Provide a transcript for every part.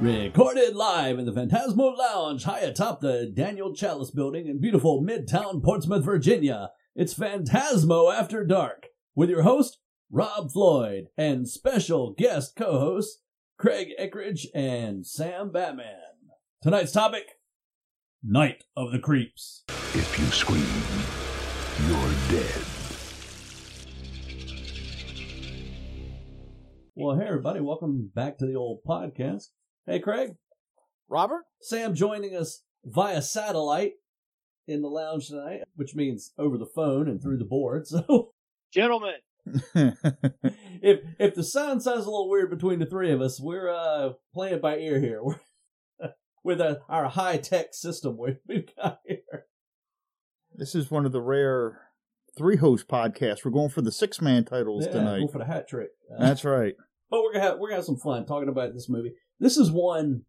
Recorded live in the Phantasmo Lounge high atop the Daniel Chalice building in beautiful Midtown Portsmouth, Virginia. It's Phantasmo After Dark with your host, Rob Floyd, and special guest co hosts, Craig Eckridge and Sam Batman. Tonight's topic Night of the Creeps. If you scream, you're dead. Well, hey, everybody, welcome back to the old podcast. Hey, Craig. Robert? Sam joining us via satellite in the lounge tonight, which means over the phone and through the board. So Gentlemen, if if the sound sounds a little weird between the three of us, we're uh playing by ear here. With a, our high tech system we- we've got here. this is one of the rare three host podcasts. We're going for the six man titles Yeah, tonight. go for the hat trick. Uh, That's right. but we're gonna have we're gonna have some fun talking about this movie. This is one,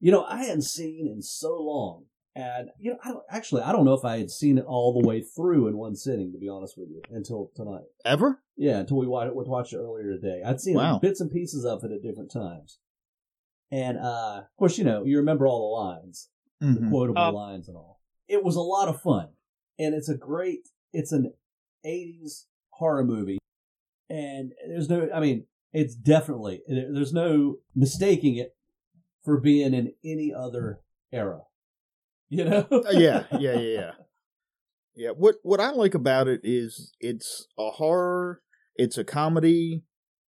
you know, I hadn't seen in so long, and you know, I don't, actually I don't know if I had seen it all the way through in one sitting, to be honest with you, until tonight. Ever? Yeah, until we watched, we watched it earlier today. I'd seen Wow. bits and pieces of it at different times, and uh, of course, you know, you remember all the lines, the Mhm. quotable Um, lines, and all. It was a lot of fun, and it's a great. It's an '80s horror movie, and there's no. I mean, it's definitely there's no mistaking it for being in any other era. You know? Uh, yeah, yeah, yeah, yeah. Yeah. What what I like about it is it's a horror, it's a comedy,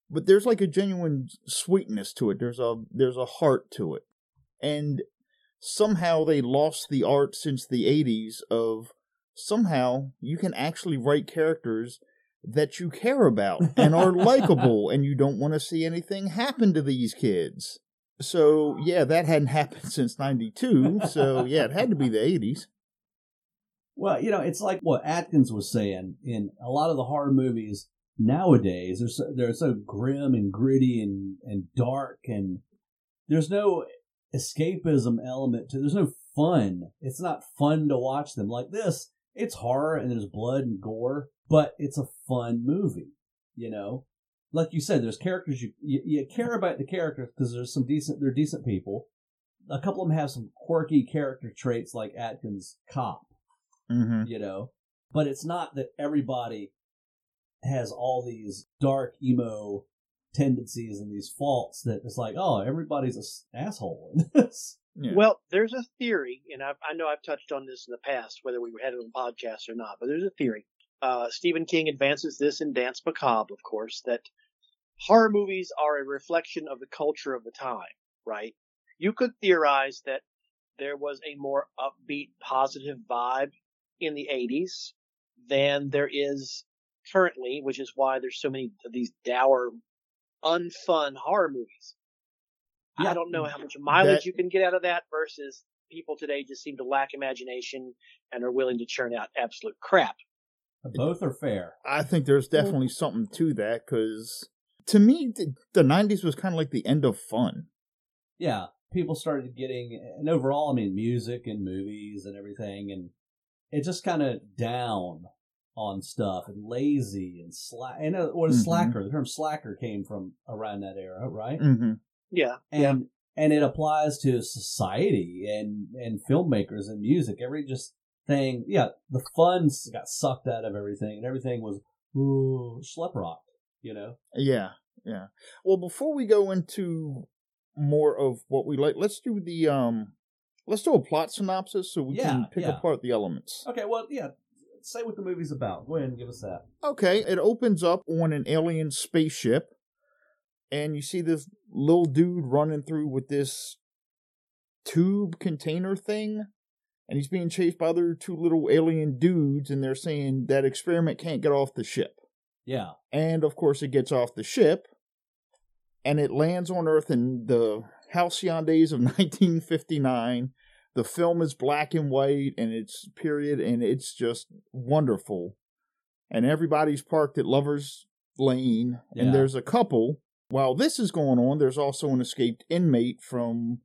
but there's like a genuine sweetness to it. There's a there's a heart to it. And somehow they lost the art since the 80s of somehow you can actually write characters that you care about and are likable and you don't want to see anything happen to these kids. So, yeah, that hadn't happened since 92. So, yeah, it had to be the 80s. Well, you know, it's like what Atkins was saying in a lot of the horror movies nowadays. They're so, they're so grim and gritty and, and dark, and there's no escapism element to. There's no fun. It's not fun to watch them like this. It's horror and there's blood and gore, but it's a fun movie. You know, like you said, there's characters you you, you care about the characters because there's some decent. They're decent people. A couple of them have some quirky character traits, like Atkins' cop Mm-hmm. you know but it's not that everybody has all these dark emo tendencies and these faults that it's like oh everybody's a s- asshole in this Yeah. well, there's a theory, and I've, I know I've touched on this in the past, whether we had it on podcast or not, but there's a theory. Uh, Stephen King advances this in Danse Macabre, of course, that horror movies are a reflection of the culture of the time, right? You could theorize that there was a more upbeat, positive vibe in the 80s than there is currently, which is why there's so many of these dour, unfun horror movies. Yeah. I don't know how much mileage That- you can get out of that versus people today just seem to lack imagination and are willing to churn out absolute crap. Both are fair I think there's definitely something to that because to me, the, the 90s was kind of like the end of fun. yeah people started getting and overall i mean music and movies and everything and it just kind of down on stuff and lazy and slack and uh, what is Mhm. slacker the term slacker came from around that era right Mm-hmm. Yeah. and and it applies to society and and filmmakers and music. Every just thing, yeah, the fun got sucked out of everything, and everything was ooh schlep rock, you know. Yeah, yeah. Well, before we go into more of what we like, let's do the um, let's do a plot synopsis so we Yeah, can pick yeah. apart the elements. Okay, well, yeah, say what the movie's about. Go ahead and give us that. Okay, it opens up on an alien spaceship, and you see this little dude running through with this tube container thing, and he's being chased by other two little alien dudes, and they're saying that experiment can't get off the ship. Yeah, And of course, it gets off the ship, and it lands on Earth in the halcyon days of 1959. The film is black and white, and it's period, and it's just wonderful. And everybody's parked at Lovers Lane, Yeah. and there's a couple. While this is going on, there's also an escaped inmate from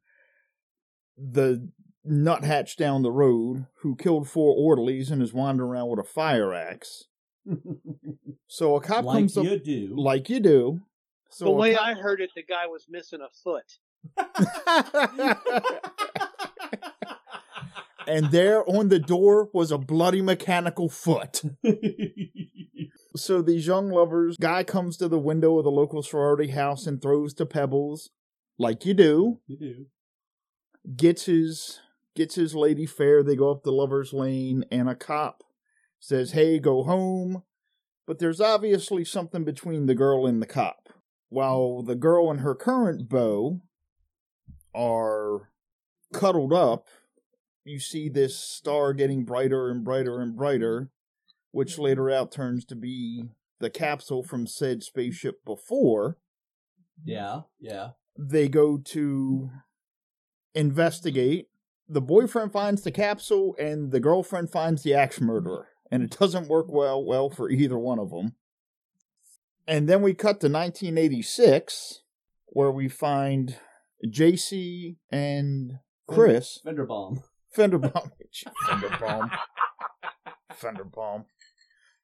the nuthatch down the road who killed four orderlies and is wandering around with a fire axe. So a cop like comes up you do. like you do. So the way cop- I heard it, the guy was missing a foot. and there on the door was a bloody mechanical foot. So these young lovers, guy comes to the window of the local sorority house and throws the pebbles, like you do. you do. Gets his gets his lady fair. They go up the lovers lane, and a cop says, "Hey, go home." But there's obviously something between the girl and the cop. While the girl and her current beau are cuddled up, you see this star getting brighter and brighter and brighter, which later out turns to be the capsule from said spaceship before. Yeah, yeah. They go to investigate. The boyfriend finds the capsule, and the girlfriend finds the axe murderer. And it doesn't work well well for either one of them. And then we cut to 1986, where we find JC and Chris Fender bomb. Fenderbaum. Fenderbaum. Fenderbaum.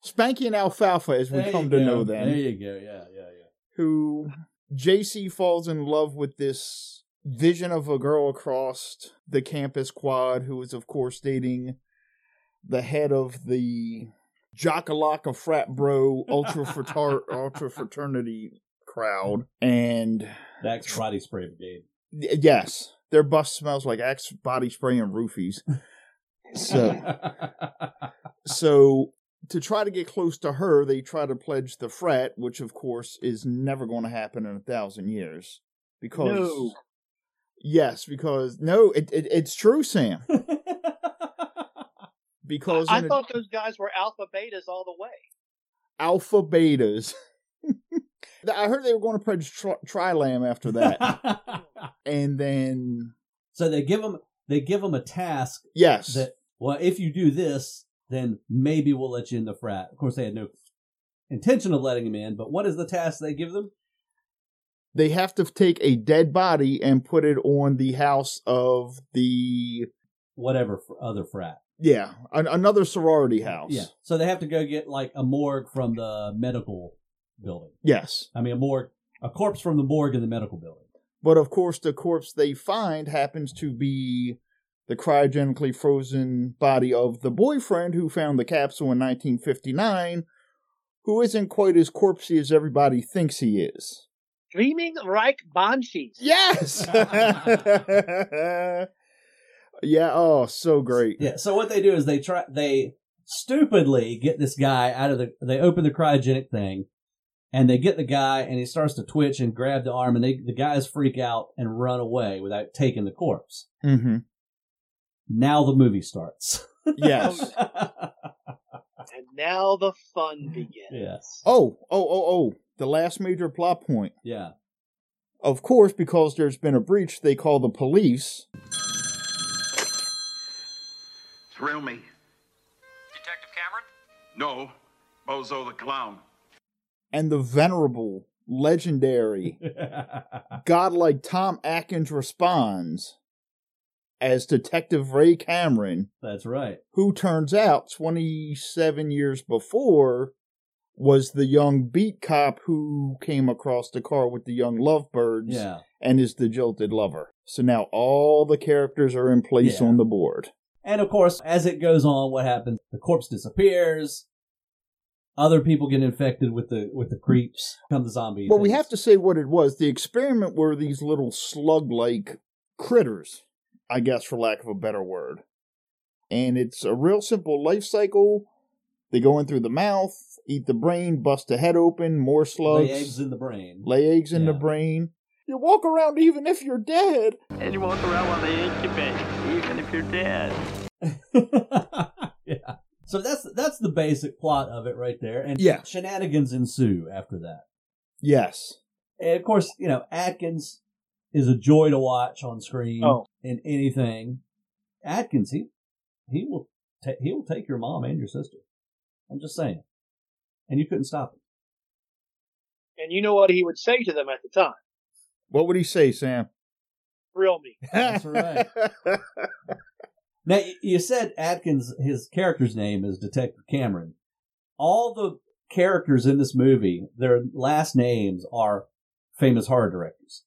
Spanky and Alfalfa, as we There come to go. know them. There you go. Yeah, yeah, yeah. who JC falls in love with this vision of a girl across the campus quad who is, of course, dating the head of the Jockalaka frat bro ultra frater- ultra fraternity crowd. And That's body spray brigade. y- yes, their bus smells like Axe body spray and roofies. So. So to try to get close to her, they try to pledge the frat, which of course is never going to happen in a thousand years. Because No. Yes, because no, it, it it's true, Sam. Because I in a- thought those guys were alpha betas all the way. alpha betas. I heard they were going to pledge tri- Trilam after that, and then so they give them they give them a task yes, that well, if you do this, then maybe we'll let you in the frat. Of course, they had no intention of letting him in, but what is the task they give them? They have to take a dead body and put it on the house of the Whatever other frat. yeah an- another sorority house. Yeah. So they have to go get like a morgue from the medical building. Yes. I mean, a morgue, a corpse from the morgue in the medical building. But of course, the corpse they find happens to be the cryogenically frozen body of the boyfriend who found the capsule in 1959, who isn't quite as corpsey as everybody thinks he is. Dreaming Reich Banshees. Yes! yeah, oh, so great. Yeah. So what they do is they try they stupidly get this guy out of the they open the cryogenic thing and they get the guy and he starts to twitch and grab the arm and they the guys freak out and run away without taking the corpse. mm-hmm. Now the movie starts. Yes. And now the fun begins. yes. Oh, oh, oh, oh. The last major plot point. Yeah. Of course, because there's been a breach, they call the police. Thrill me. Detective Cameron? No, Bozo the Clown. and the venerable, legendary, godlike Tom Atkins responds as Detective Ray Cameron, That's right. who turns out 27 years before was the young beat cop who came across the car with the young lovebirds Yeah. and is the jilted lover. So now all the characters are in place Yeah. on the board. And of course, as it goes on, what happens? The corpse disappears. Other people get infected with the with the creeps. Come the zombies. Well, we have to say what it was. The experiment were these little slug like critters, I guess, for lack of a better word. And it's a real simple life cycle. They go in through the mouth, eat the brain, bust the head open, more slugs, lay eggs in the brain. lay eggs in the brain. You walk around even if you're dead. And you walk around while they incubate, even if you're dead. yeah. So that's that's the basic plot of it right there, and Yeah. shenanigans ensue after that. Yes. And of course, you know Atkins is a joy to watch on screen Oh. in anything. Atkins, he he will ta- he will take your mom and your sister. I'm just saying, and you couldn't stop him. And you know what he would say to them at the time? What would he say, Sam? Thrill me. That's right. Now you said Atkins, his character's name is Detective Cameron. All the characters in this movie, their last names are famous horror directors.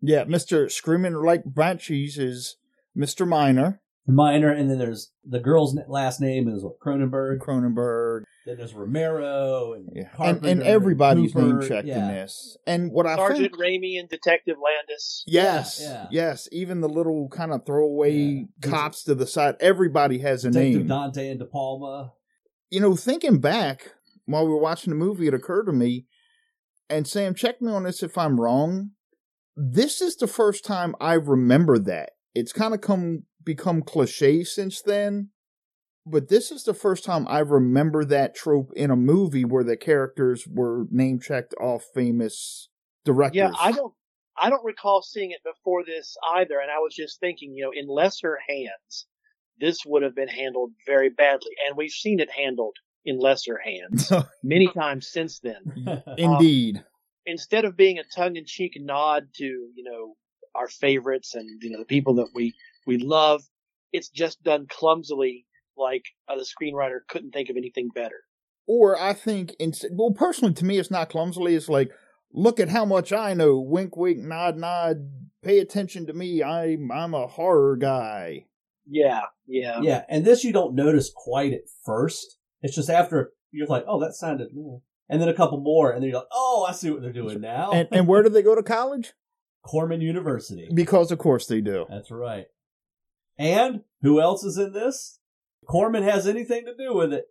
Yeah, Mister Screaming Like Banshees is Mister Miner Miner, and then there's the girl's last name is what, Cronenberg. Cronenberg. Then there's Romero and Yeah. And, Carpenter and everybody's Hooper, name checked in this. And what I Sergeant think, Raimi and Detective Landis. yes, Yeah, yeah. yes, even the little kind of throwaway Yeah. cops to the side, everybody has a Detective name. Dante and De Palma. you know, thinking back while we were watching the movie, it occurred to me, and Sam, check me on this if I'm wrong. This is the first time I remember that. It's kind of come become cliche since then, but this is the first time I remember that trope in a movie where the characters were name checked off famous directors. Yeah, I don't. I don't recall seeing it before this either, and I was just thinking, you know, in lesser hands, this would have been handled very badly, and we've seen it handled in lesser hands many times since then. Indeed. Um, instead of being a tongue-in-cheek nod to, you know, our favorites and you know the people that we we love, it's just done clumsily, like uh, the screenwriter couldn't think of anything better. Or I think, instead, well, personally, to me, it's not clumsily. It's like, look at how much I know. Wink, wink, nod, nod. Pay attention to me. I'm I'm a horror guy. Yeah, yeah, yeah, and this you don't notice quite at first. It's just after you're like, oh, that sounded, mm. and then a couple more, and then you're like, oh, I see what they're doing now. And and where do they go to college? Corman University. Because of course they do. That's right. And who else is in this? Corman has anything to do with it.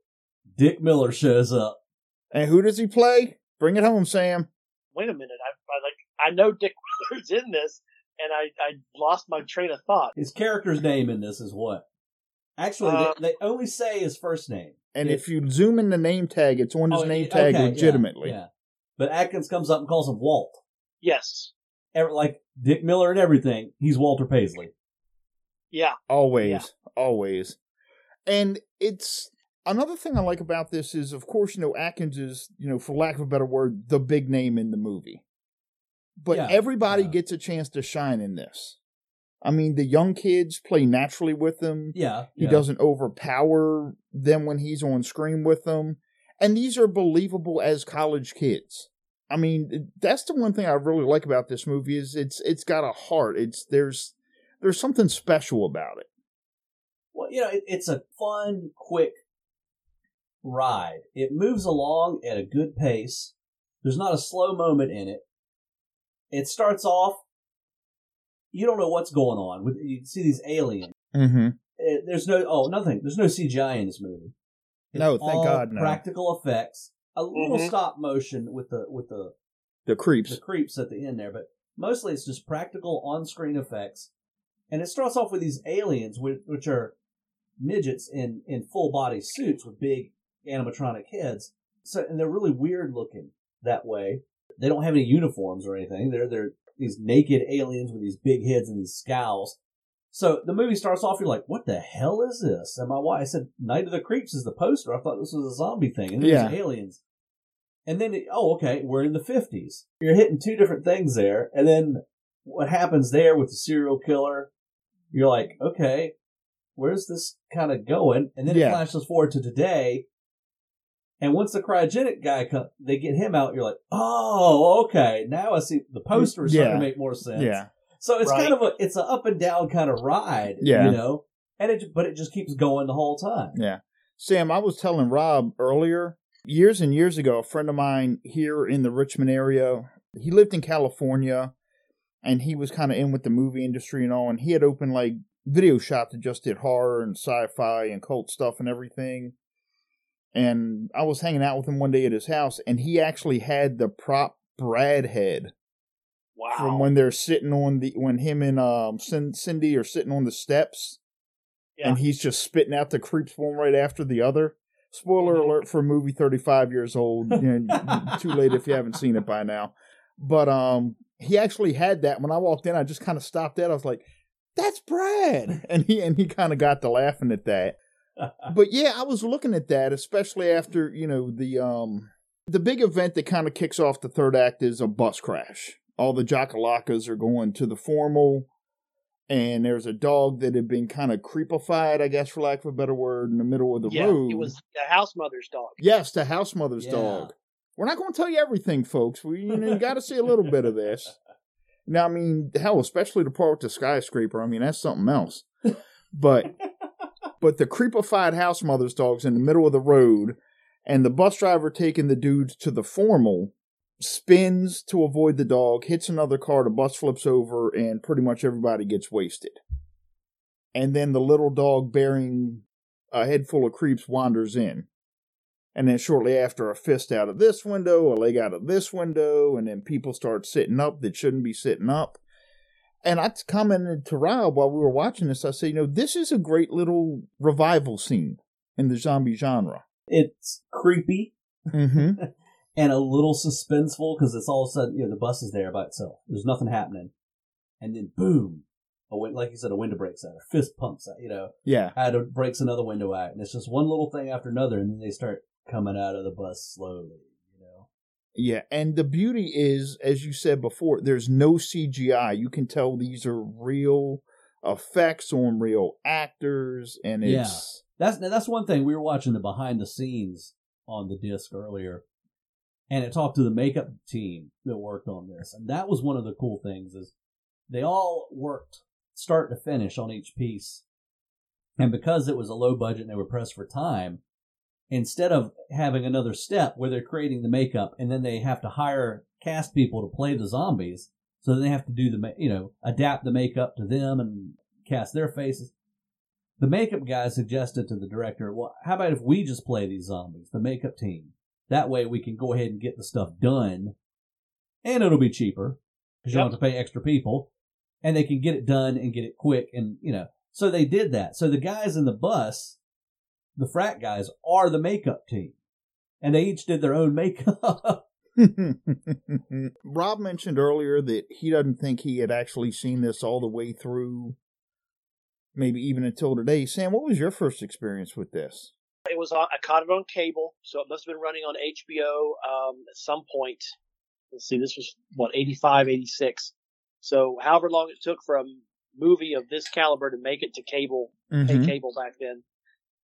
Dick Miller shows up. And who does he play? Bring it home, Sam. Wait a minute, I, I like I know Dick Miller's in this, and I I lost my train of thought. His character's name in this is what? Actually, Uh, they, they only say his first name. And Yeah. if you zoom in the name tag, it's on his Oh, name okay, tag yeah, legitimately. Yeah, But Atkins comes up and calls him Walt. Yes, Ever, like Dick Miller and everything. He's Walter Paisley. yeah, Always, Yeah. always. And it's another thing I like about this is, of course, you know, Atkins is, you know, for lack of a better word, the big name in the movie. But Yeah, everybody yeah. gets a chance to shine in this. I mean, the young kids play naturally with him. Yeah. He yeah. doesn't overpower them when he's on screen with them. And these are believable as college kids. I mean, that's the one thing I really like about this movie is it's it's got a heart. It's there's there's something special about it. Well, you know, it, it's a fun, quick ride. It moves along at a good pace. There's not a slow moment in it. It starts off, you don't know what's going on. You see these aliens. Mm-hmm. Eh, There's no, oh, nothing. There's no CGI in this movie. It's No, thank God, no. Practical effects. A little Mhm. stop motion with the with the The creeps. the creeps at the end there, but mostly it's just practical on-screen effects. And it starts off with these aliens, which, which are midgets in, in full body suits with big animatronic heads. So, and they're really weird looking that way. They don't have any uniforms or anything. They're they're these naked aliens with these big heads and these scowls. So the movie starts off, you're like, "What the hell is this?" And my wife said, "Night of the Creeps" is the poster. I thought this was a zombie thing, and there's Yeah. aliens. And then, it, oh, okay, we're in the 50s. You're hitting two different things there. And then what happens there with the serial killer, you're like, okay, where's this kind of going? And then Yeah. it flashes forward to today. And once the cryogenic guy comes, they get him out. You're like, oh, okay. Now I see the poster is starting Yeah. to make more sense. yeah. So it's Right. kind of a, it's an up and down kind of ride. Yeah. You know? And it, but it just keeps going the whole time. Yeah. Sam, I was telling Rob earlier, years and years ago, a friend of mine here in the Richmond area, he lived in California and he was kind of in with the movie industry and all, and he had opened like video shop that just did horror and sci-fi and cult stuff and everything. And I was hanging out with him one day at his house, and he actually had the prop Brad head wow. from when they're sitting on the when him and um Cin- Cindy are sitting on the steps, Yeah. and he's just spitting out the creeps one right after the other. Spoiler Mhm. alert for a movie thirty five years old. You know, too late if you haven't seen it by now. But um, he actually had that. When I walked in, I just kind of stopped that. I was like, "That's Brad," and he and he kind of got to laughing at that. But yeah, I was looking at that, especially after you know the um the big event that kind of kicks off the third act is a bus crash. All the jackalacas are going to the formal, and there's a dog that had been kind of creepified, I guess, for lack of a better word, in the middle of the yeah, road. it was the house mother's dog. yes, the house mother's Yeah. dog. We're not going to tell you everything, folks. We you, know, you got to see a little bit of this. Now, I mean, hell, especially the part with the skyscraper. I mean, that's something else. But but the creepified house mother's dog's in the middle of the road, and the bus driver taking the dude to the formal spins to avoid the dog, hits another car, the bus flips over, and pretty much everybody gets wasted. And then the little dog bearing a head full of creeps wanders in. And then shortly after, a fist out of this window, a leg out of this window, and then people start sitting up that shouldn't be sitting up. And I commented to Rob while we were watching this, I said, you know, this is a great little revival scene in the zombie genre. It's creepy Mm-hmm. and a little suspenseful because it's all of a sudden, you know, the bus is there by itself. There's nothing happening. And then boom, a win- like you said, a window breaks out, a fist pumps out, you know, yeah. of, breaks another window out. And it's just one little thing after another. And then they start coming out of the bus slowly, you know. Yeah, and the beauty is, as you said before, there's no CGI. You can tell these are real effects on real actors, and it's Yeah. That's that's one thing. We were watching the behind the scenes on the disc earlier, and it talked to the makeup team that worked on this, and that was one of the cool things is they all worked start to finish on each piece, and because it was a low budget and they were pressed for time, instead of having another step where they're creating the makeup and then they have to hire cast people to play the zombies, so then they have to do the you know adapt the makeup to them and cast their faces. The makeup guy suggested to the director, well, how about if we just play these zombies, the makeup team? That way we can go ahead and get the stuff done, and it'll be cheaper because you don't have to pay extra people, and they can get it done and get it quick, and you know. So they did that. So the guys in the bus, the frat guys, are the makeup team, and they each did their own makeup. Rob mentioned earlier that he doesn't think he had actually seen this all the way through, maybe even until today. Sam, what was your first experience with this? It was on, I caught it on cable, so it must have been running on HBO um, at some point. Let's see, this was what 85, 86. So however long it took from movie of this caliber to make it to cable, Mhm. cable back then.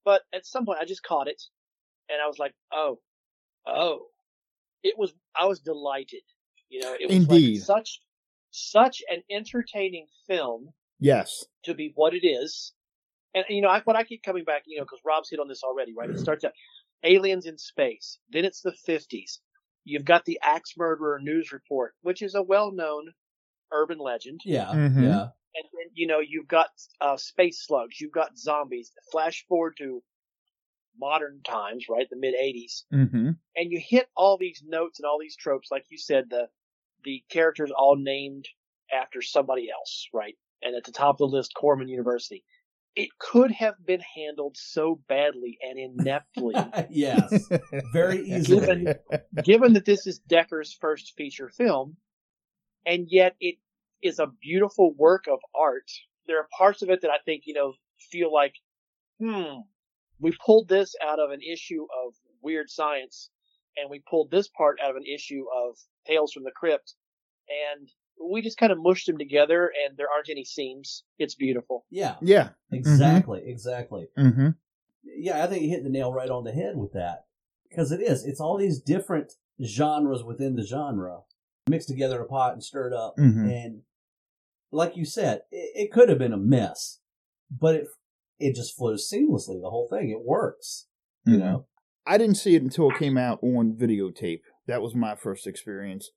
But at some point, I just caught it, and I was like, oh, oh, it was. I was delighted. You know, it was Indeed. like such such an entertaining film Yes. to be what it is. And you know, I, what I keep coming back, you know, because Rob's hit on this already, right? It starts out aliens in space, then it's the fifties. You've got the axe murderer news report, which is a well-known urban legend, yeah, Mhm. yeah, and then you know you've got uh, space slugs, you've got zombies. Flash forward to modern times, right? The mid '80s, Mm-hmm. and you hit all these notes and all these tropes, like you said, the the characters all named after somebody else, right? And at the top of the list, Corman University. It could have been handled so badly and ineptly, yes, very easily. given given that this is Dekker's first feature film, and yet it is a beautiful work of art. There are parts of it that I think you know feel like, hmm, we pulled this out of an issue of Weird Science, and we pulled this part out of an issue of Tales from the Crypt, and we just kind of mushed them together, and there aren't any seams. It's beautiful. yeah, yeah. exactly, exactly. Mm-hmm. yeah, I think you hit the nail right on the head with that. Because it is. It's all these different genres within the genre mixed together in a pot and stirred up. Mhm. And like you said, it, it could have been a mess, but it it just flows seamlessly. The whole thing, it works. You Mhm. know, I didn't see it until it came out on videotape. That was my first experience.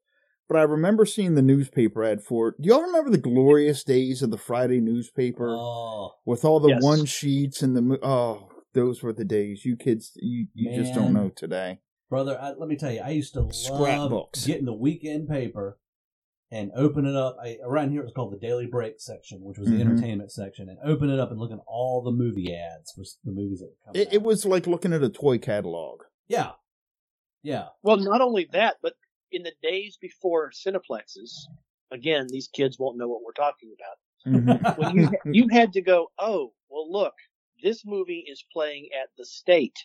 But I remember seeing the newspaper ad for it. Do y'all remember the glorious days of the Friday newspaper oh with all the Yes. one sheets and the oh, those were the days. You kids, you you just don't know today. brother, I, let me tell you, I used to Scrapbooks. getting the weekend paper and open it up. I, around here, it was called the Daily Break section, which was the Mhm. entertainment section, and open it up and look at all the movie ads for the movies that were coming. It, out. it was like looking at a toy catalog. Yeah. Yeah. Well, not only that, but in the days before Cineplexes, again, these kids won't know what we're talking about. Mhm. When you you had to go, oh, well, look, this movie is playing at the State,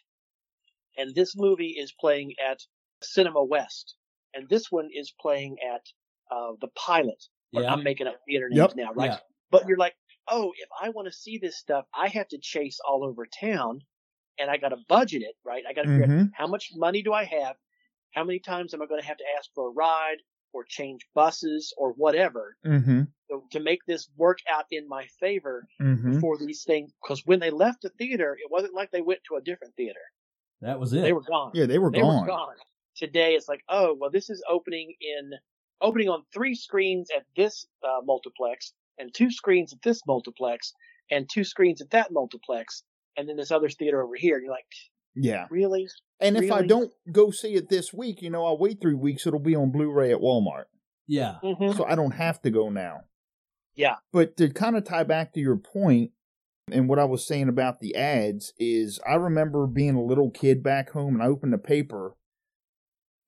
and this movie is playing at Cinema West, and this one is playing at uh, the Pilot. Yeah. I'm making up theater Yep. names now, right? Yeah. But you're like, oh, if I want to see this stuff, I have to chase all over town, and I got to budget it, right? I got to figure out Mhm. how much money do I have? How many times am I going to have to ask for a ride? or change buses or whatever Mm-hmm. so to make this work out in my favor Mm-hmm. for these things. Because when they left the theater, it wasn't like they went to a different theater. That was it. They were gone. Yeah, they were they gone. were gone. Today it's like, oh, well, this is opening in opening on three screens at this uh, multiplex, and two screens at this multiplex, and two screens at that multiplex, and then this other theater over here. And you're like, Yeah. really? And if I don't go see it this week, you know, I'll wait three weeks. It'll be on Blu-ray at Walmart, yeah. Mm-hmm. so I don't have to go now. Yeah. But to kind of tie back to your point and what I was saying about the ads is I remember being a little kid back home and I opened the paper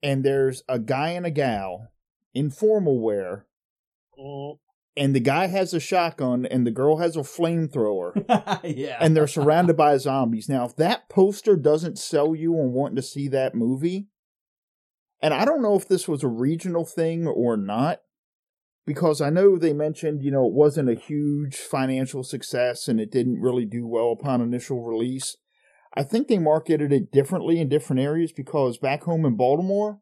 and there's a guy and a gal in formal wear Mhm. And the guy has a shotgun and the girl has a flamethrower yeah. and they're surrounded by zombies. Now, if that poster doesn't sell you on wanting to see that movie, and I don't know if this was a regional thing or not, because I know they mentioned, you know, it wasn't a huge financial success and it didn't really do well upon initial release. I think they marketed it differently in different areas because back home in Baltimore,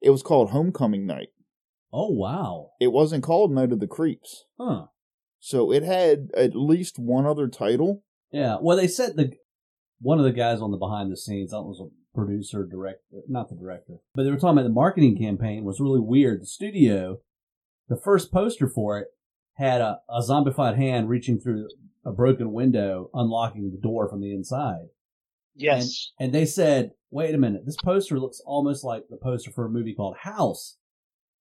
it was called Homecoming Night. Oh wow. It wasn't called Night of the Creeps. Huh. So it had at least one other title. Yeah. Well, they said the one of the guys on the behind the scenes, I don't know, was a producer, director, not the director, but they were talking about the marketing campaign was really weird. The studio, the first poster for it had a, a zombified hand reaching through a broken window, unlocking the door from the inside. Yes. And they said, wait a minute, this poster looks almost like the poster for a movie called House,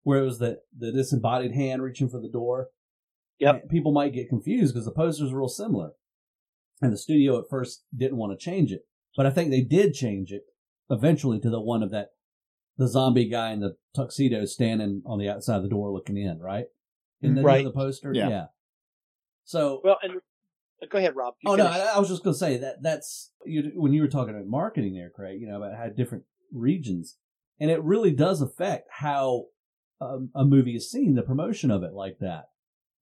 where it was the, the disembodied hand reaching for the door. Yep. And people might get confused because the posters are real similar. And the studio at first didn't want to change it. But I think they did change it eventually to the one of that, the zombie guy in the tuxedo standing on the outside of the door looking in, right? Isn't that Right. the poster? Yeah. So Well, and uh, go ahead, Rob. You Oh no. I, I was just going to say that that's you, when you were talking about marketing there, Craig. You know about how different regions, and it really does affect how um, a movie is seen, the promotion of it like that.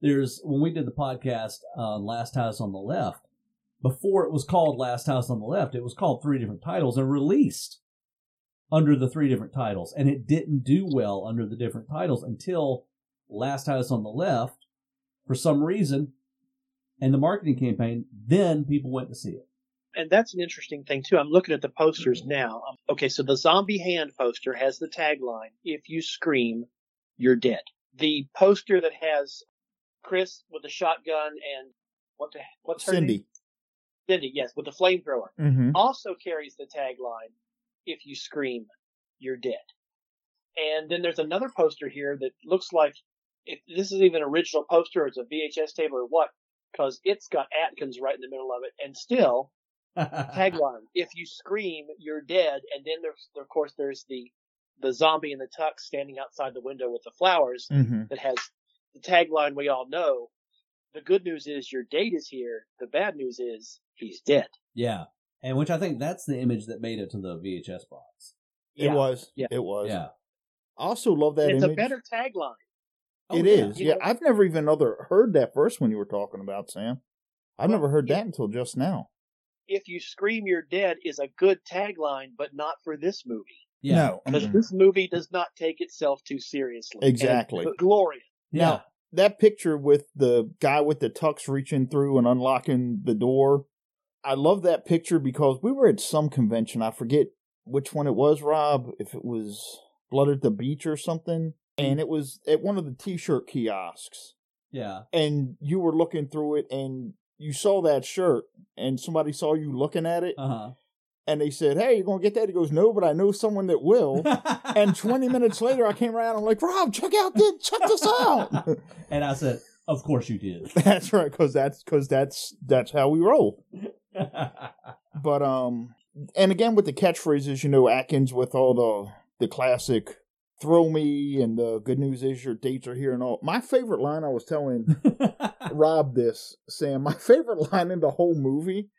There's when we did the podcast on Last House on the Left. Before it was called Last House on the Left, it was called three different titles and released under the three different titles, and it didn't do well under the different titles until Last House on the Left, for some reason, and the marketing campaign, then people went to see it. and that's an interesting thing too. I'm looking at the posters now. Um, okay, so the zombie hand poster has the tagline, "If you scream, you're dead." The poster that has Chris with a shotgun and what the what's her name? Cindy. Cindy, yes, with the flamethrower, Mm-hmm. also carries the tagline, "If you scream, you're dead." And then there's another poster here that looks like if this is even an original poster or it's a VHS table or what, because it's got Atkins right in the middle of it, and still tagline: "If you scream, you're dead." And then there's, of course, there's the the zombie in the tux standing outside the window with the flowers Mm-hmm. that has the tagline we all know. The good news is your date is here. The bad news is he's dead. Yeah. And which I think that's the image that made it to the VHS box. It Yeah. was. Yeah. It was. Yeah. I also love that it's image. a better tagline. Oh, It yeah. is. You Yeah, know- I've never even other heard that first one you were talking about, Sam. I've Well, never heard yeah. that until just now. If you scream, you're dead is a good tagline, but not for this movie Yeah. No. because this movie does not take itself too seriously. And Exactly. it's glorious. Yeah. Now, that picture with the guy with the tux reaching through and unlocking the door, I love that picture because we were at some convention. I forget which one it was, Rob, if it was Blood at the Beach or something. And it was at one of the t shirt kiosks. Yeah. And you were looking through it and you saw that shirt and somebody saw you looking at it Uh and they said, Hey, you're gonna get that? He goes, No, but I know someone that will. and 20 minutes later, I came around. I'm like, Rob, check out this, check this out. and I said, "Of course you did." that's right, because that's because that's that's how we roll. But um, and again with the catchphrases, you know, Atkins with all the the classic "throw me" and the "good news is your dates are here" and all. My favorite line, I was telling Rob this, Sam. My favorite line in the whole movie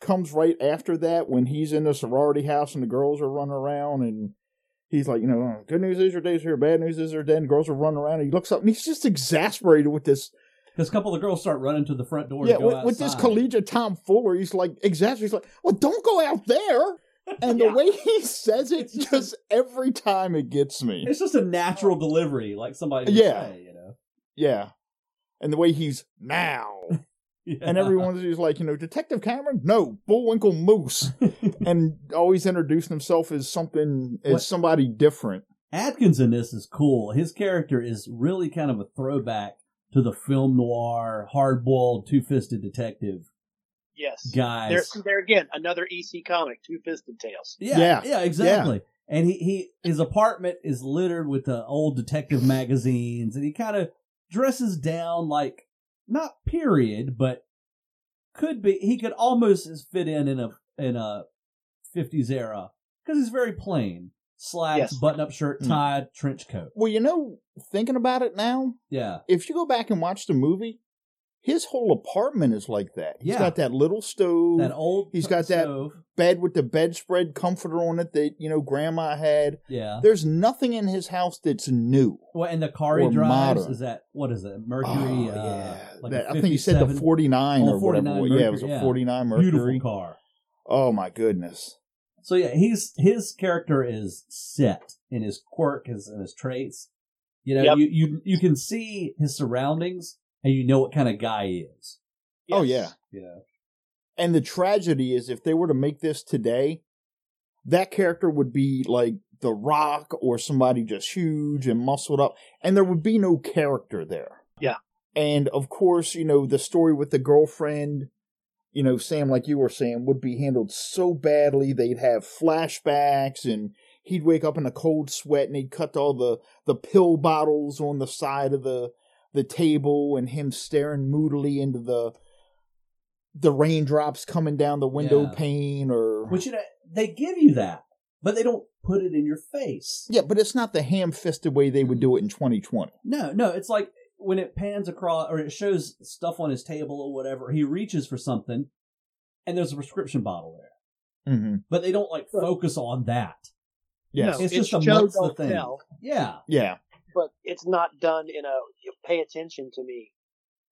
comes right after that when he's in the sorority house and the girls are running around and. He's like, you know, oh, good news is your days here, bad news is they're dead. And girls are running around. And he looks up and he's just exasperated with this Because a couple of girls start running to the front door. yeah, to go with, with this collegiate tomfoolery, he's like exasperated. He's like, "Well, don't go out there." and Yeah. the way he says it, just just every time it gets me. It's just a natural delivery, like somebody Yeah. say, you know. Yeah, and the way he's now, Yeah. and everyone's just like, you know, Detective Cameron, no, Bullwinkle Moose, and always introducing himself as something as What- somebody different. Atkins in this is cool. His character is really kind of a throwback to the film noir, hard boiled, two fisted detective Yes. guys. There, there again, another EC comic, Two Fisted Tales. Yeah, Yeah. yeah, exactly. And he, he his apartment is littered with the old detective magazines, and he kind of dresses down like not period, but could be. He could almost fit in in a in a fifties era because he's very plain: slacks, Yes. button up shirt, Mm. tie, trench coat. Well, you know, thinking about it now, Yeah, if you go back and watch the movie, his whole apartment is like that. He's Yeah. got that little stove, that old. He's got that- stove. bed with the bedspread comforter on it that you know grandma had. Yeah. There's nothing in his house that's new. Well, and the car he Or drives modern. is that what is it? Mercury. Oh, uh, yeah. like That- a I think you said the 57 49 Oh, or whatever. 49 yeah, it was a Mercury, yeah. 49 Mercury. beautiful car. Oh my goodness. So yeah, he's his character is set in his quirk, his and his traits. You know, Yep. you, you you can see his surroundings and you know what kind of guy he is. Oh yeah. yeah. And the tragedy is if they were to make this today, that character would be like The Rock or somebody just huge and muscled up, and there would be no character there. Yeah. And of course, you know, the story with the girlfriend, you know, Sam, like you were saying, would be handled so badly. They'd have flashbacks and he'd wake up in a cold sweat and he'd cut all the, the pill bottles on the side of the the table and him staring moodily into the the raindrops coming down the window Yeah. pane or Which you know they give you that, but they don't put it in your face. yeah, but it's not the ham-fisted way they would do it in 2020. No, no, it's like when it pans across or it shows stuff on his table or whatever. He reaches for something, and there's a prescription bottle there, Mm-hmm. but they don't like focus on that. Yes. No, It's it's, just show amongst the don't thing. tell, Yeah, Yeah. But it's not done in a you pay attention to me,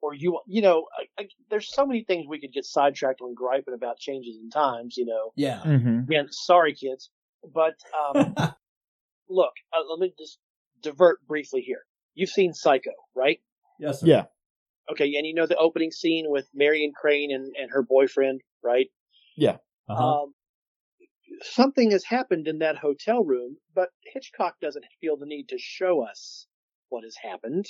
or you you know. I, I, there's so many things we could get sidetracked on griping about changes in times. You know, yeah. Mm-hmm. again, sorry kids, but um, look, uh, let me just divert briefly here. You've seen Psycho, right? yes, sir. Yeah. Okay, and you know the opening scene with Marion Crane and, and her boyfriend, right? Yeah uh-huh. Um, something has happened in that hotel room, but Hitchcock doesn't feel the need to show us what has happened.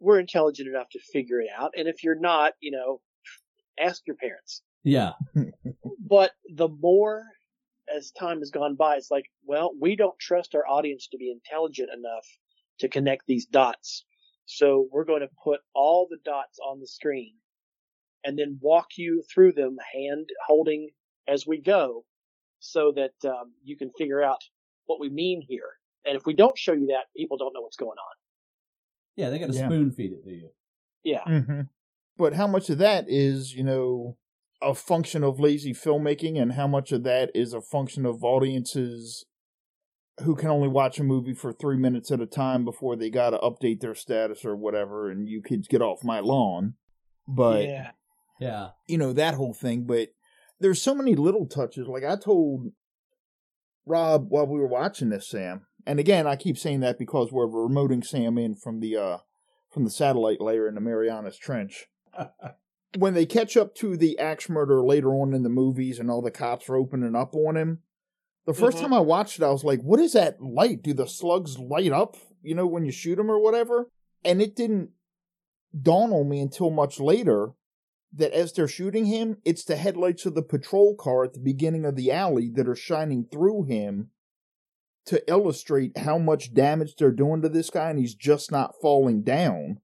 We're intelligent enough to figure it out, and if you're not, you know, ask your parents. yeah, But the more as time has gone by, it's like, well, we don't trust our audience to be intelligent enough to connect these dots. So we're going to put all the dots on the screen and then walk you through them hand holding as we go so that um, you can figure out what we mean here. And if we don't show you that, people don't know what's going on. yeah. They got to Yeah. spoon feed it to you. Yeah. Mm-hmm. But how much of that is, you know, a function of lazy filmmaking, and how much of that is a function of audiences who can only watch a movie for three minutes at a time before they got to update their status or whatever, and you kids get off my lawn. But yeah. Yeah, you know that whole thing. But there's so many little touches. Like I told Rob while we were watching this, Sam, and again I keep saying that because we're remoting Sam in from the uh from the satellite layer in the Marianas Trench. when they catch up to the axe murder later on in the movies and all the cops are opening up on him, the 1st Mhm. time I watched it, I was like, what is that light? Do the slugs light up, you know, when you shoot them or whatever? And it didn't dawn on me until much later that as they're shooting him, it's the headlights of the patrol car at the beginning of the alley that are shining through him to illustrate how much damage they're doing to this guy and he's just not falling down.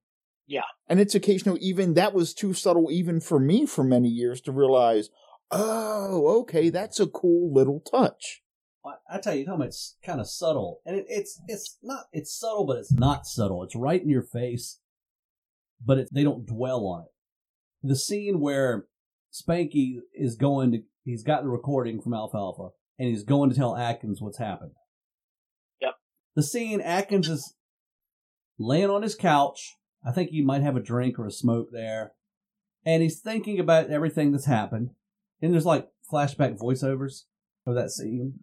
Yeah. And it's occasional, even that was too subtle, even for me for many years to realize, oh, okay, that's a cool little touch. I, I tell you, you're talking about it's kind of subtle, and it, it's it's not it's subtle, but it's not subtle. It's right in your face, but it, they don't dwell on it. The scene where Spanky is going to he's got the recording from Alfalfa, and he's going to tell Atkins what's happened. Yep. The scene Atkins is laying on his couch. I think he might have a drink or a smoke there, and he's thinking about everything that's happened. And there's like flashback voiceovers of that scene.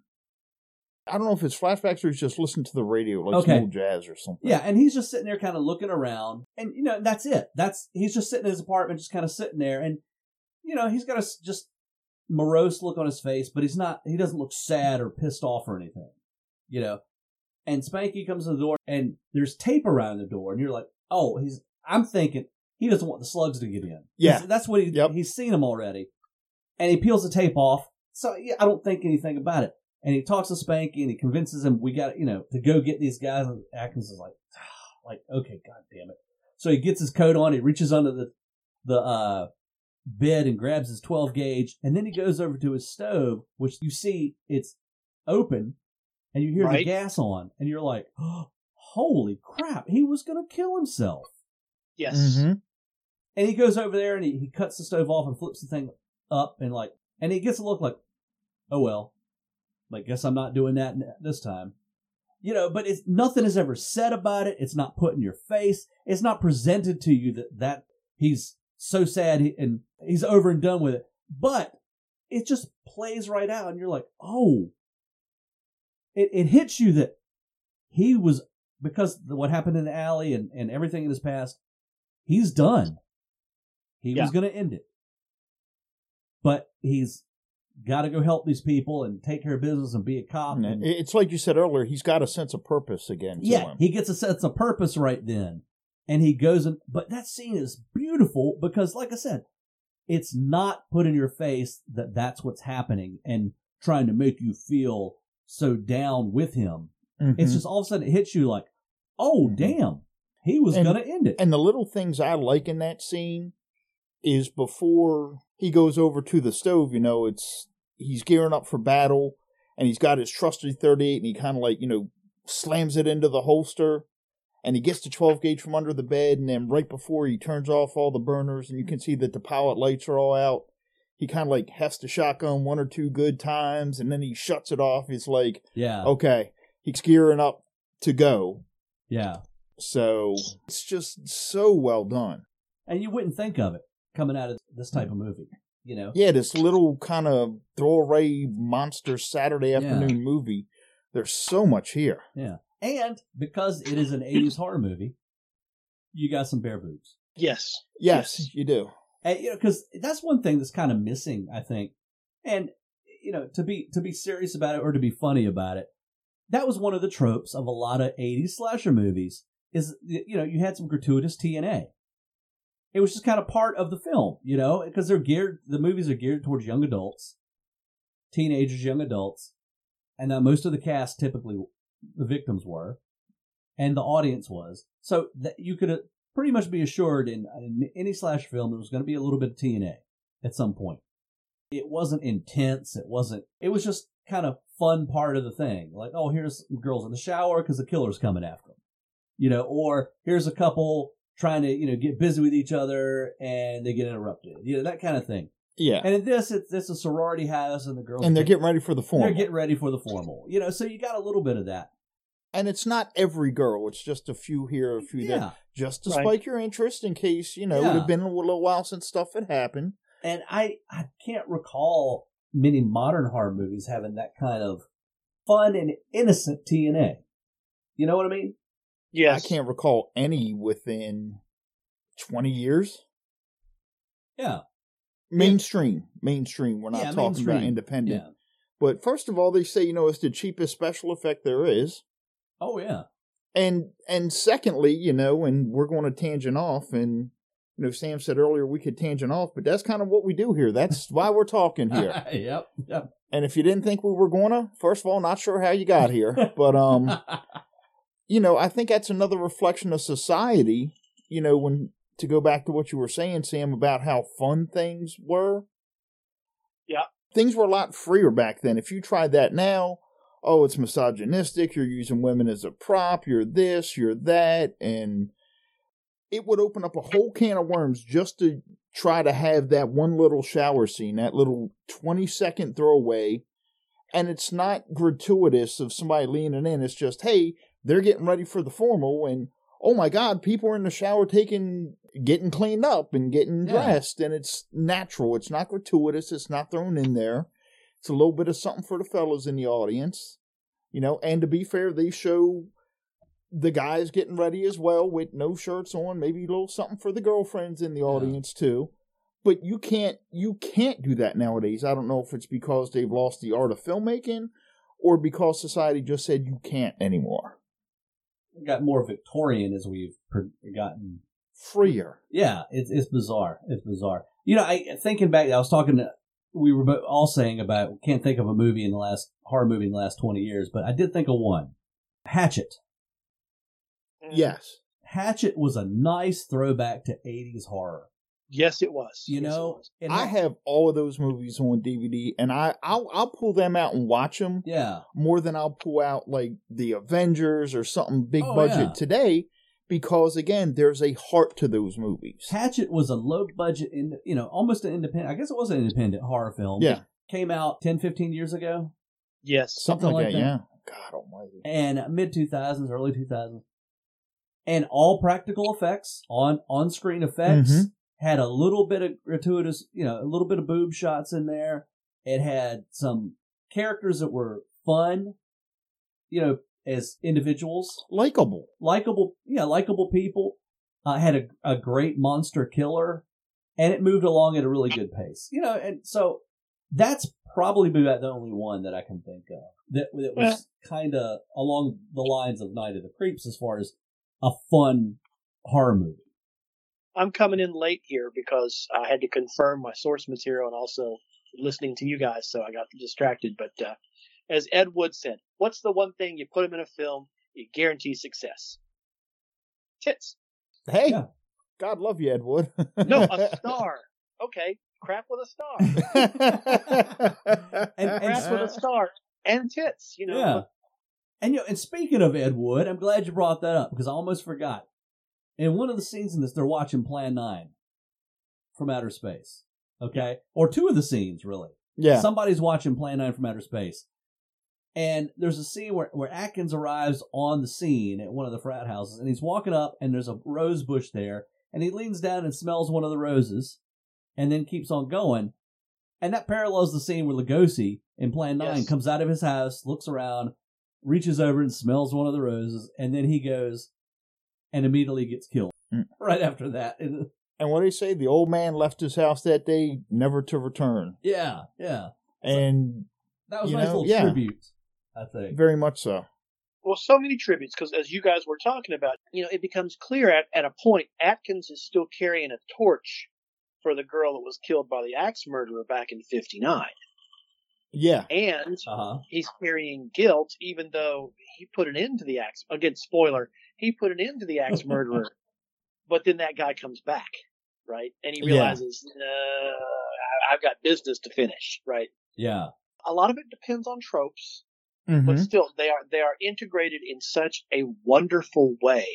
I don't know if it's flashbacks or he's just listening to the radio, like Okay. some old jazz or something. Yeah, and he's just sitting there kind of looking around. And, you know, that's it. That's, he's just sitting in his apartment, just kind of sitting there. And, you know, he's got a just morose look on his face, but he's not, he doesn't look sad or pissed off or anything, you know. And Spanky comes to the door and there's tape around the door. And you're like, oh, he's, I'm thinking he doesn't want the slugs to get in. Yeah. That's- That's what he, Yep. he's seen them already. And he peels the tape off. So yeah, I don't think anything about it. And he talks to Spanky and he convinces him we got, you know, to go get these guys. And Atkins is like, like, okay, god damn it. So he gets his coat on, he reaches under the, the, uh, bed and grabs his 12 gauge. And then he goes over to his stove, which you see it's open and you hear the gas on and you're like, holy crap, he was going to kill himself. Yes. Mhm. And he goes over there and he, he cuts the stove off and flips the thing up and like, and he gets a look like, oh well, like guess I'm not doing that this time. You know, but it's nothing is ever said about it. It's not put in your face. It's not presented to you that that he's so sad and he's over and done with it. But it just plays right out, and you're like, oh, it it hits you that he was because what happened in the alley and and everything in his past. He's done. He Yeah. was going to end it, but he's got to go help these people and take care of business and be a cop. And and- It's like you said earlier, he's got a sense of purpose again. To yeah, him. he gets a sense of purpose right then. And he goes and, but that scene is beautiful because, like I said, it's not put in your face that that's what's happening and trying to make you feel so down with him. It's Mhm. just all of a sudden it hits you like, oh, Mhm. damn, he was And- going to end it. And the little things I like in that scene is before he goes over to the stove, you know, it's he's gearing up for battle and he's got his trusty 38 and he kind of like, you know, slams it into the holster and he gets the 12 gauge from under the bed and then right before he turns off all the burners and you can see that the pilot lights are all out, he kind of like hefts the shotgun one or two good times and then he shuts it off. He's like, yeah. okay, he's gearing up to go. Yeah. So it's just so well done. And you wouldn't think of it coming out of this type hmm. of movie, you know? Yeah, this little kind of throwaway monster Saturday afternoon movie. There's so much here. Yeah. And because it is an 80s horror movie, you got some bare boobs. Yes. Yes, Yes. you do. And, you know, because that's one thing that's kind of missing, I think. And you know, to be to be serious about it or to be funny about it, that was one of the tropes of a lot of '80s slasher movies. Is you know, you had some gratuitous TNA. It was just kind of part of the film, you know, because they're geared. The movies are geared towards young adults, teenagers, young adults, and now most of the cast typically the victims were, and the audience was. So that you could uh, pretty much be assured in, in any slash film there was going to be a little bit of TNA at some point. It wasn't intense. It wasn't. It was just kind of fun part of the thing. Like, oh, here's girls in the shower because the killer's coming after them, you know, or here's a couple trying to you know get busy with each other and they get interrupted, you know, that kind of thing. Yeah. And in this, it's this a sorority house and the girls And they're getting ready for the formal. they're getting ready for the formal, you know. So you got a little bit of that. and it's not every girl. It's just a few here, a few there. Just to Right. spike your interest in case, you know, it Yeah. had been a little while since stuff had happened. and I I can't recall many modern horror movies having that kind of fun and innocent TNA. You know what I mean? Yes. I can't recall any within 20 years. Yeah. Mainstream. Mainstream. We're not yeah, talking about independent. Yeah. But first of all, they say, you know, it's the cheapest special effect there is. Oh yeah. And and secondly, you know, and we're going to tangent off and you know, Sam said earlier we could tangent off, but that's kind of what we do here. That's why we're talking here. yep. Yep. And if you didn't think we were gonna, first of all, not sure how you got here. But um, you know, I think that's another reflection of society, you know, when to go back to what you were saying, Sam, about how fun things were. Yeah. Things were a lot freer back then. If you tried that now, oh, it's misogynistic, you're using women as a prop, you're this, you're that, and it would open up a whole can of worms just to try to have that one little shower scene, that little 20 second throwaway. And it's not gratuitous of somebody leaning in. It's just, hey, they're getting ready for the formal, and oh my God, people are in the shower taking, getting cleaned up and getting Yeah. dressed, and it's natural. It's not gratuitous. It's not thrown in there. It's a little bit of something for the fellas in the audience, you know. And to be fair, they show the guys getting ready as well with no shirts on, maybe a little something for the girlfriends in the audience too. But you can't you can't do that nowadays. I don't know if it's because they've lost the art of filmmaking or because society just said you can't anymore. got more Victorian as we've gotten. Freer. Yeah, it's it's bizarre. It's bizarre. You know, I thinking back, I was talking to. We were all saying about can't think of a movie in the last horror movie in the last twenty years, but I did think of one, Hatchet. Mm. Yes. Hatchet was a nice throwback to '80s horror. Yes, it was. You Yes, know, was. and I that- have all of those movies on DVD, and I I'll, I'll pull them out and watch them Yeah, more than I'll pull out like the Avengers or something big Oh, budget yeah. today, because again, there's a heart to those movies. Hatchet was a low budget, in you know, almost an independent. I guess it was an independent horror film. Yeah. Came out 10, 15 years ago, Yes. Something, something like, like that, that. yeah. God Almighty. and mid two thousands, early two thousands, and all practical effects on on screen effects. Mhm. Had a little bit of gratuitous, you know, a little bit of boob shots in there. It had some characters that were fun, you know, as individuals. Likeable. likable, yeah, likable people. Uh, had a, a great monster killer, and it moved along at a really good pace. You know, and so that's probably about the only one that I can think of that that was kind of along the lines of Night of the Creeps as far as a fun horror movie. I'm coming in late here because I had to confirm my source material and also listening to you guys, so I got distracted. But uh, as Ed Wood said, what's the one thing you put him in a film, it guarantees success? Tits. Hey, Yeah. God love you, Ed Wood. No, a star. Okay, crap with a star. And- and- Crap with a star and tits. You know. Yeah. And you know, and speaking of Ed Wood, I'm glad you brought that up because I almost forgot. In one of the scenes in this, they're watching Plan Nine from outer space. Okay, or two of the scenes really. yeah. Somebody's watching Plan 9 from outer space. And there's a scene where, where Atkins arrives on the scene at one of the frat houses, and he's walking up, and there's a rose bush there, and he leans down and smells one of the roses, and then keeps on going. And that parallels the scene where Lugosi in Plan 9 Yes. comes out of his house, looks around, reaches over and smells one of the roses, and then he goes and immediately gets killed Mm. right after that. And, and what do you say? The old man left his house that day, never to return. yeah, yeah. And That was a nice know, little yeah. tribute, I think. very much so. Well, so many tributes because as you guys were talking about, you know, it becomes clear at, at a point Atkins is still carrying a torch for the girl that was killed by the axe murderer back in '59, Yeah. and Uh huh. he's carrying guilt even though he put an end to the axe. Again, spoiler: he put an end to the axe murderer, but then that guy comes back, right? And he Yeah. realizes, uh, I- I've got business to finish, right? Yeah. A lot of it depends on tropes. Mhm. but still they are they are integrated in such a wonderful way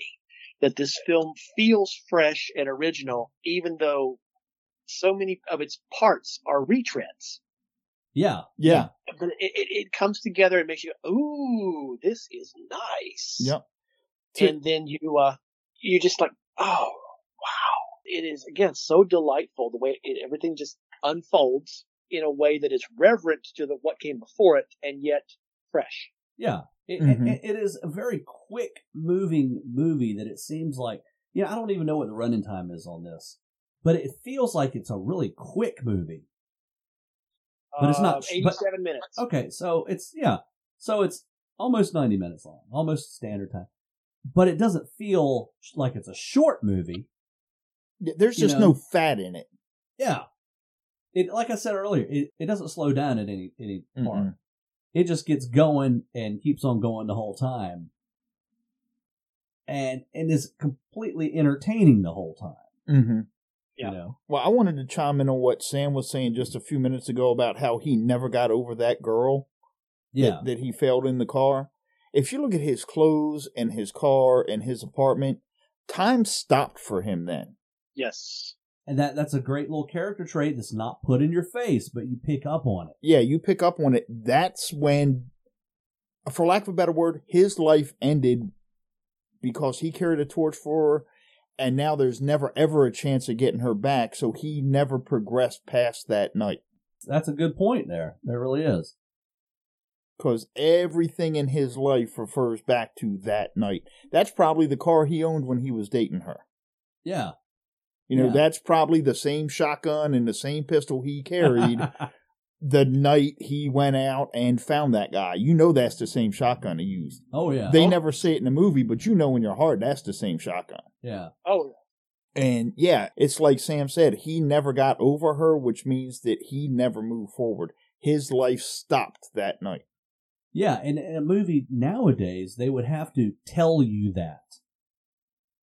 that this film feels fresh and original even though so many of its parts are retreads Yeah. Yeah. but it, it, it comes together and makes you go, ooh this is nice Yep. To- and then you uh you just like oh wow it is again so delightful the way it, everything just unfolds in a way that is reverent to the what came before it and yet fresh Yeah. It, Mhm. it, it is a very quick moving movie that it seems like, you know, I don't even know what the running time is on this, but it feels like it's a really quick movie. But it's not- Uh, but- 87 minutes. Okay. So it's, yeah. So it's almost 90 minutes long, almost standard time, but it doesn't feel like it's a short movie. There's You just know. no fat in it. Yeah. It, like I said earlier, it, it doesn't slow down at any, any part. Mm-mm. it just gets going and keeps on going the whole time and and is completely entertaining the whole time Mm-hmm. Yeah. you know Well, I wanted to chime in on what Sam was saying just a few minutes ago about how he never got over that girl yeah that, that he failed in the car. If you look at his clothes and his car and his apartment, time stopped for him then. Yes. and that that's a great little character trait that's not put in your face but you pick up on it Yeah, you pick up on it. That's when, for lack of a better word, his life ended because he carried a torch for her, and now there's never ever a chance of getting her back. So he never progressed past that night. That's a good point there. There really is. Because everything in his life refers back to that night. That's probably the car he owned when he was dating her. Yeah. You know, Yeah. that's probably the same shotgun and the same pistol he carried the night he went out and found that guy. You know that's the same shotgun he used. oh yeah. They oh, never say it in the movie, but you know in your heart that's the same shotgun. Yeah. Oh, yeah. And yeah, it's like Sam said, he never got over her, which means that he never moved forward. His life stopped that night. Yeah, and in a movie nowadays, they would have to tell you that.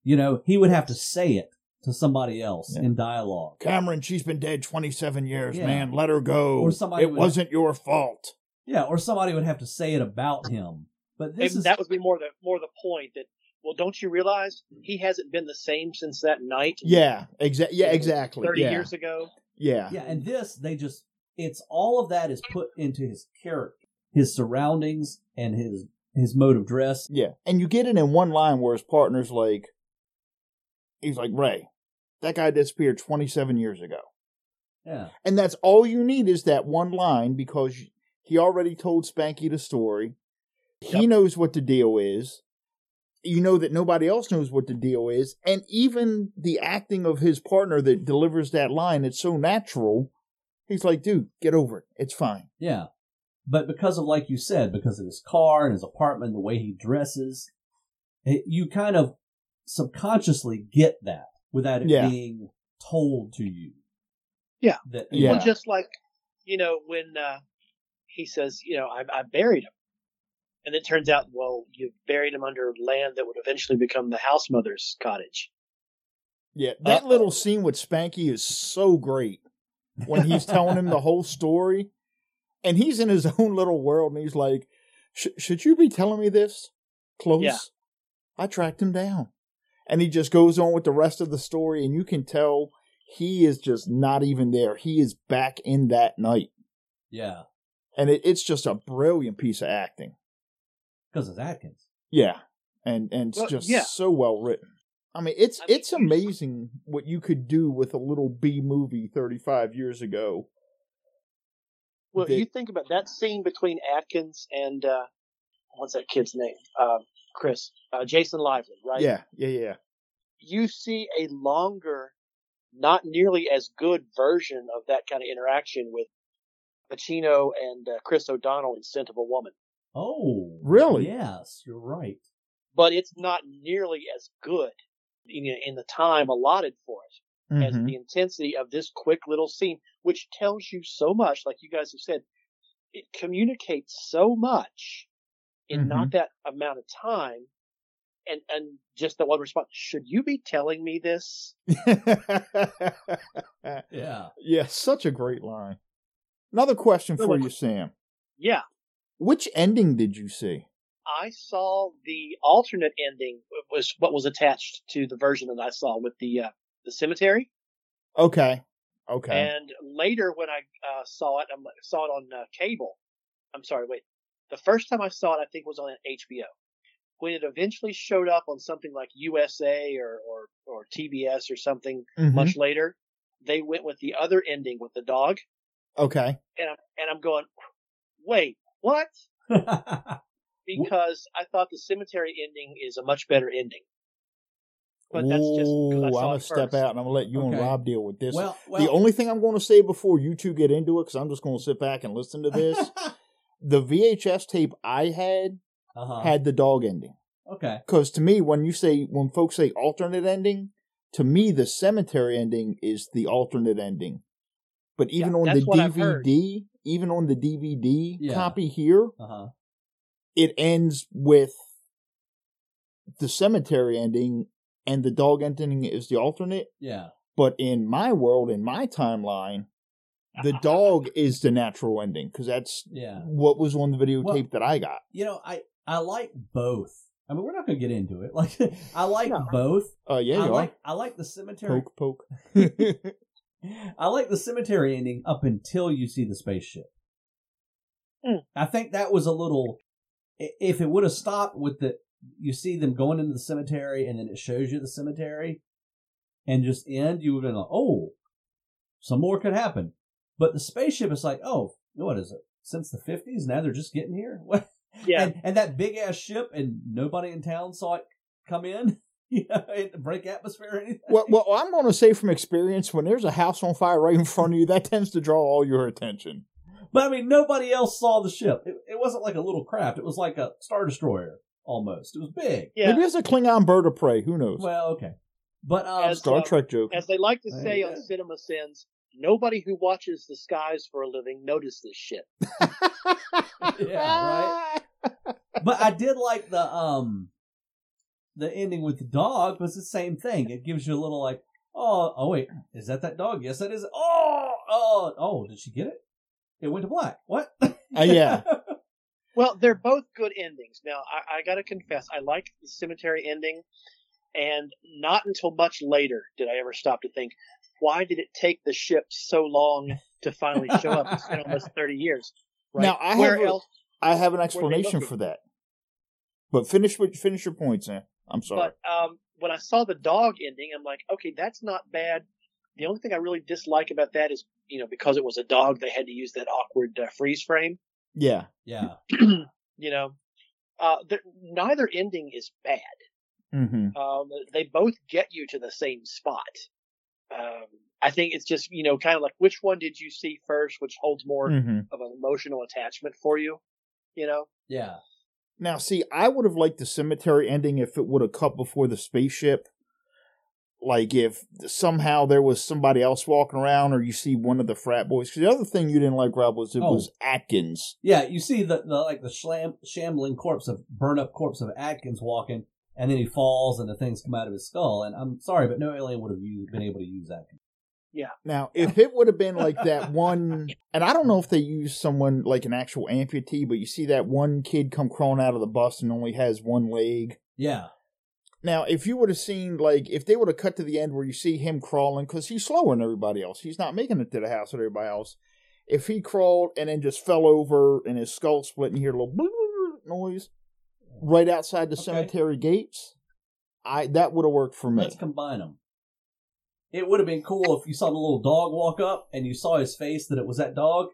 You know, he would have to say it to somebody else Yeah. in dialogue. Cameron, she's been dead 27 years, Yeah. man. Let her go. Or somebody it would- wasn't your fault. Yeah, or somebody would have to say it about him. But this maybe is that would be more the more the point that. Well, don't you realize he hasn't been the same since that night? Yeah, exa- yeah, exactly. Thirty yeah. years ago. Yeah. yeah, and this they just it's all of that is put into his character, his surroundings, and his his mode of dress. Yeah. And you get it in one line where his partner's like, he's like, Ray, that guy disappeared 27 years ago. Yeah, And that's all you need is that one line because he already told Spanky the story. He Yep. knows what the deal is. You know that nobody else knows what the deal is. And even the acting of his partner that delivers that line, it's so natural. He's like, dude, get over it. It's fine. yeah. But because of like you said, because of his car and his apartment, the way he dresses, it, you kind of subconsciously get that without it Yeah. being told to you. Yeah. That Yeah. Well, just like you know when uh, he says, you know, I, I buried him, and it turns out, well, you buried him under land that would eventually become the house mother's cottage. Yeah, that Uh-oh. little scene with Spanky is so great when he's telling him the whole story, and he's in his own little world, and he's like, "Should you be telling me this, close? Yeah. I tracked him down," and he just goes on with the rest of the story, and you can tell he is just not even there. He is back in that night, yeah, and it, it's just a brilliant piece of acting. because it's Atkins. Yeah, and and it's Well, just yeah. so well written. I mean, it's I mean, it's amazing what you could do with a little B movie 35 years ago. Well, They- you think about that scene between Atkins and uh, what's that kid's name? Uh, Chris, uh, Jason Lively, right? Yeah, yeah, yeah. You see a longer, not nearly as good version of that kind of interaction with Pacino and uh, Chris O'Donnell in Scent of a Woman, Oh, Really? Yes, you're right. but it's not nearly as good in, in the time allotted for it. as Mhm. the intensity of this quick little scene, which tells you so much, like you guys have said, it communicates so much in Mm-hmm. not that amount of time. And, and just the one response, should you be telling me this? Yeah. yeah, such a great line. Another question So for what- you, Sam. Yeah. Which ending did you see? I saw the alternate ending was what was attached to the version that I saw with the, uh, the cemetery. Okay. Okay. And later, when I uh, saw it, I saw it on uh, cable. I'm sorry, wait. The first time I saw it, I think was on HBO. When it eventually showed up on something like USA or or, or TBS or something Mhm. much later, they went with the other ending with the dog, Okay. and I'm and I'm going, wait, what? Because I thought the cemetery ending is a much better ending. But that's just 'cause I Ooh, I'm gonna step first. out and I'm gonna let you and Rob deal with this. well, well, the only thing I'm going to say before you two get into it, because I'm just going to sit back and listen to this, the VHS tape I had uh-huh. had the dog ending. okay. Because to me, when you say when folks say alternate ending, to me the cemetery ending is the alternate ending. But even Yeah, on the that's what I've heard. DVD, even on the DVD Yeah. copy here, Uh-huh. it ends with the cemetery ending, and the dog ending is the alternate. Yeah. But in my world, in my timeline, the dog is the natural ending because that's Yeah. what was on the videotape Well- that I got. You know, I I like both. I mean, we're not going to get into it. Like I like No. both. Uh, yeah, I you like I like the cemetery. poke, poke. I like the cemetery ending up until you see the spaceship. Hmm. I think that was a little. If it would have stopped with the, you see them going into the cemetery and then it shows you the cemetery, and just end, you would have been like, oh, some more could happen. But the spaceship is like, oh, what is it? Since the fifties, now they're just getting here. What? Yeah. And, and that big ass ship, and nobody in town saw it come in. You know, and break atmosphere or anything. Well, well, I'm going to say from experience, when there's a house on fire right in front of you, that tends to draw all your attention. But I mean, nobody else saw the ship. It, it wasn't like a little craft. It was like a star destroyer almost. It was big. yeah. Maybe it's a Klingon bird of prey. Who knows? Well, okay, but um, As- Star uh, Trek joke. As they like to There say on go. CinemaSins, nobody who watches the skies for a living notices this shit. yeah, right. but I did like the um the ending with the dog was the same thing. It gives you a little like, oh, oh wait, is that that dog? Yes, that is. Oh, oh, oh, did she get it? It went to black. What? Uh, yeah. Well, they're both good endings. Now, I, I gotta confess, I like the cemetery ending, and not until much later did I ever stop to think, why did it take the ship so long to finally show up? It's been almost 30 years. Right? Now, I Where have else? I have an explanation for that. But finish with finish your points, Sam. I'm sorry. But um, when I saw the dog ending, I'm like, okay, that's not bad. The only thing I really dislike about that is, you know, because it was a dog, they had to use that awkward uh, freeze frame. Yeah. yeah, You know, uh, neither ending is bad. Mm-hmm. Um, they both get you to the same spot. Um, I think it's just, you know, kind of like which one did you see first, which holds more Mm-hmm. of an emotional attachment for you, you know? yeah. Now, see, I would have liked the cemetery ending if it would have cut before the spaceship. Like if somehow there was somebody else walking around, or you see one of the frat boys. 'Cause the other thing you didn't like, Rob, was it Oh. was Atkins. Yeah, you see the, the like the shlam, shambling corpse of burn up corpse of Atkins walking, and then he falls and the things come out of his skull. And I'm sorry, but no alien would have used, been able to use Atkins. Yeah. Now, if it would have been like that one, and I don't know if they used someone like an actual amputee, but you see that one kid come crawling out of the bus and only has one leg. Yeah, Now, if you would have seen, like, if they would have cut to the end where you see him crawling, because he's slower than everybody else, he's not making it to the house with everybody else. If he crawled and then just fell over and his skull split and you hear a little noise right outside the Okay. cemetery gates, I that would have worked for me. let's combine them. It would have been cool if you saw the little dog walk up and you saw his face that it was that dog,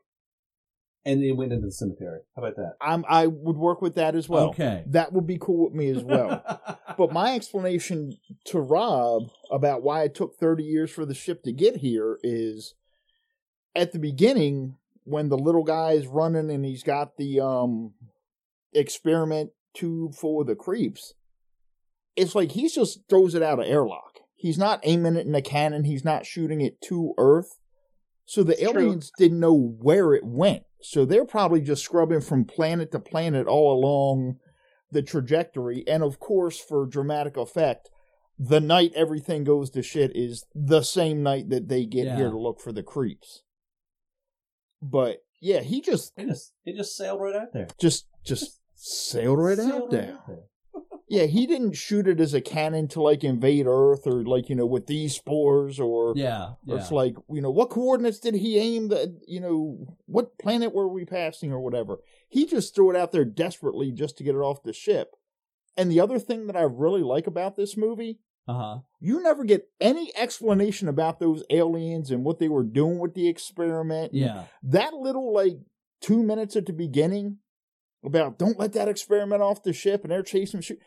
and then went into the cemetery. How about that? I'm I would work with that as well. Okay. That would be cool with me as well. but my explanation to Rob about why it took 30 years for the ship to get here is at the beginning when the little guy is running and he's got the um experiment tube full of the creeps it's like he just throws it out of airlock he's not aiming it in a cannon he's not shooting it to earth so the True. aliens didn't know where it went so they're probably just scrubbing from planet to planet all along the trajectory. And of course, for dramatic effect, the night everything goes to shit is the same night that they get Yeah. here to look for the creeps. But yeah, he just it just it just sailed right out there. just just sailed right out Sailed there. Yeah, he didn't shoot it as a cannon to like invade Earth or like you know with these spores or Yeah, or yeah. it's like you know what coordinates did he aim the you know what planet were we passing or whatever he just threw it out there desperately just to get it off the ship and the other thing that i really like about this movie Uh huh. you never get any explanation about those aliens and what they were doing with the experiment Yeah. that little like two minutes at the beginning about don't let that experiment off the ship and they're chasing shit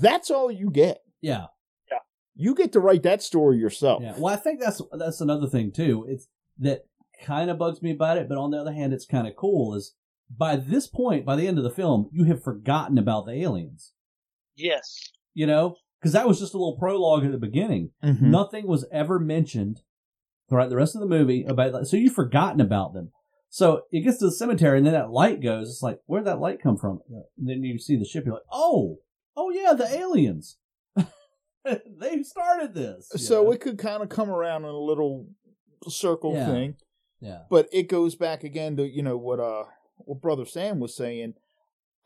that's all you get Yeah. Yeah. you get to write that story yourself Yeah. Well, I think that's that's another thing too. It's that kind of bugs me about it, but on the other hand, it's kind of cool. Is by this point, by the end of the film, you have forgotten about the aliens. Yes. You know, because that was just a little prologue at the beginning. Mhm. Nothing was ever mentioned throughout the rest of the movie about that. So you've forgotten about them. So it gets to the cemetery, and then that light goes. It's like, where'd that light come from? And then you see the ship. You're like, oh, oh yeah, the aliens. they started this. So know? it could kind of come around in a little circle Yeah. thing, yeah, but it goes back again to you know what uh what brother Sam was saying.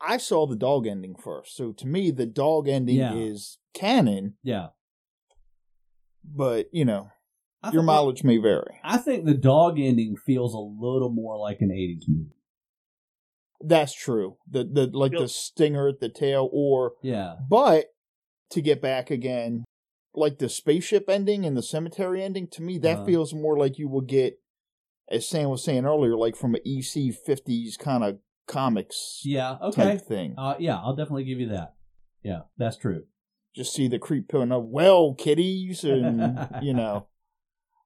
I saw the dog ending first, so to me the dog ending Yeah. is canon, yeah. but you know I your mileage may vary. I think the dog ending feels a little more like an '80s movie. That's true. The the like the stinger at the tail, or Yeah, but to get back again, like the spaceship ending and the cemetery ending, to me that Uh-huh. feels more like you will get as Sam was saying earlier, like from an EC fifties kind of comics Yeah. Okay. type thing. Uh, yeah, I'll definitely give you that. Yeah, that's true. Just see the creep pulling up, well, kitties, and you know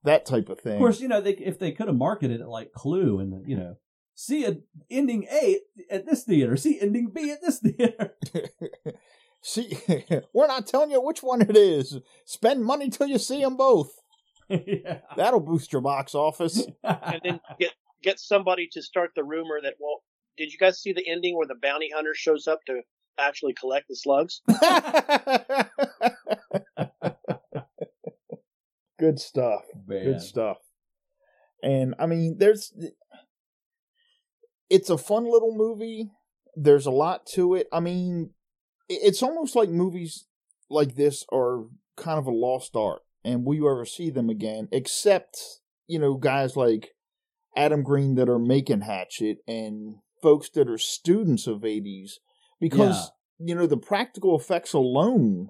that type of thing. Of course, you know, they, if they could have marketed it like Clue and, you know, see a ending A at this theater, see ending B at this theater. see, we're not telling you which one it is. Spend money till you see them both. yeah. That'll boost your box office. and then get get somebody to start the rumor that well, did you guys see the ending where the bounty hunter shows up to actually collect the slugs? Good stuff. Man. Good stuff. And I mean, there's it's a fun little movie. There's a lot to it. I mean, it's almost like movies like this are kind of a lost art, and will you ever see them again? Except, you know, guys like Adam Green that are making Hatchet and folks that are students of 80s because you know the practical effects alone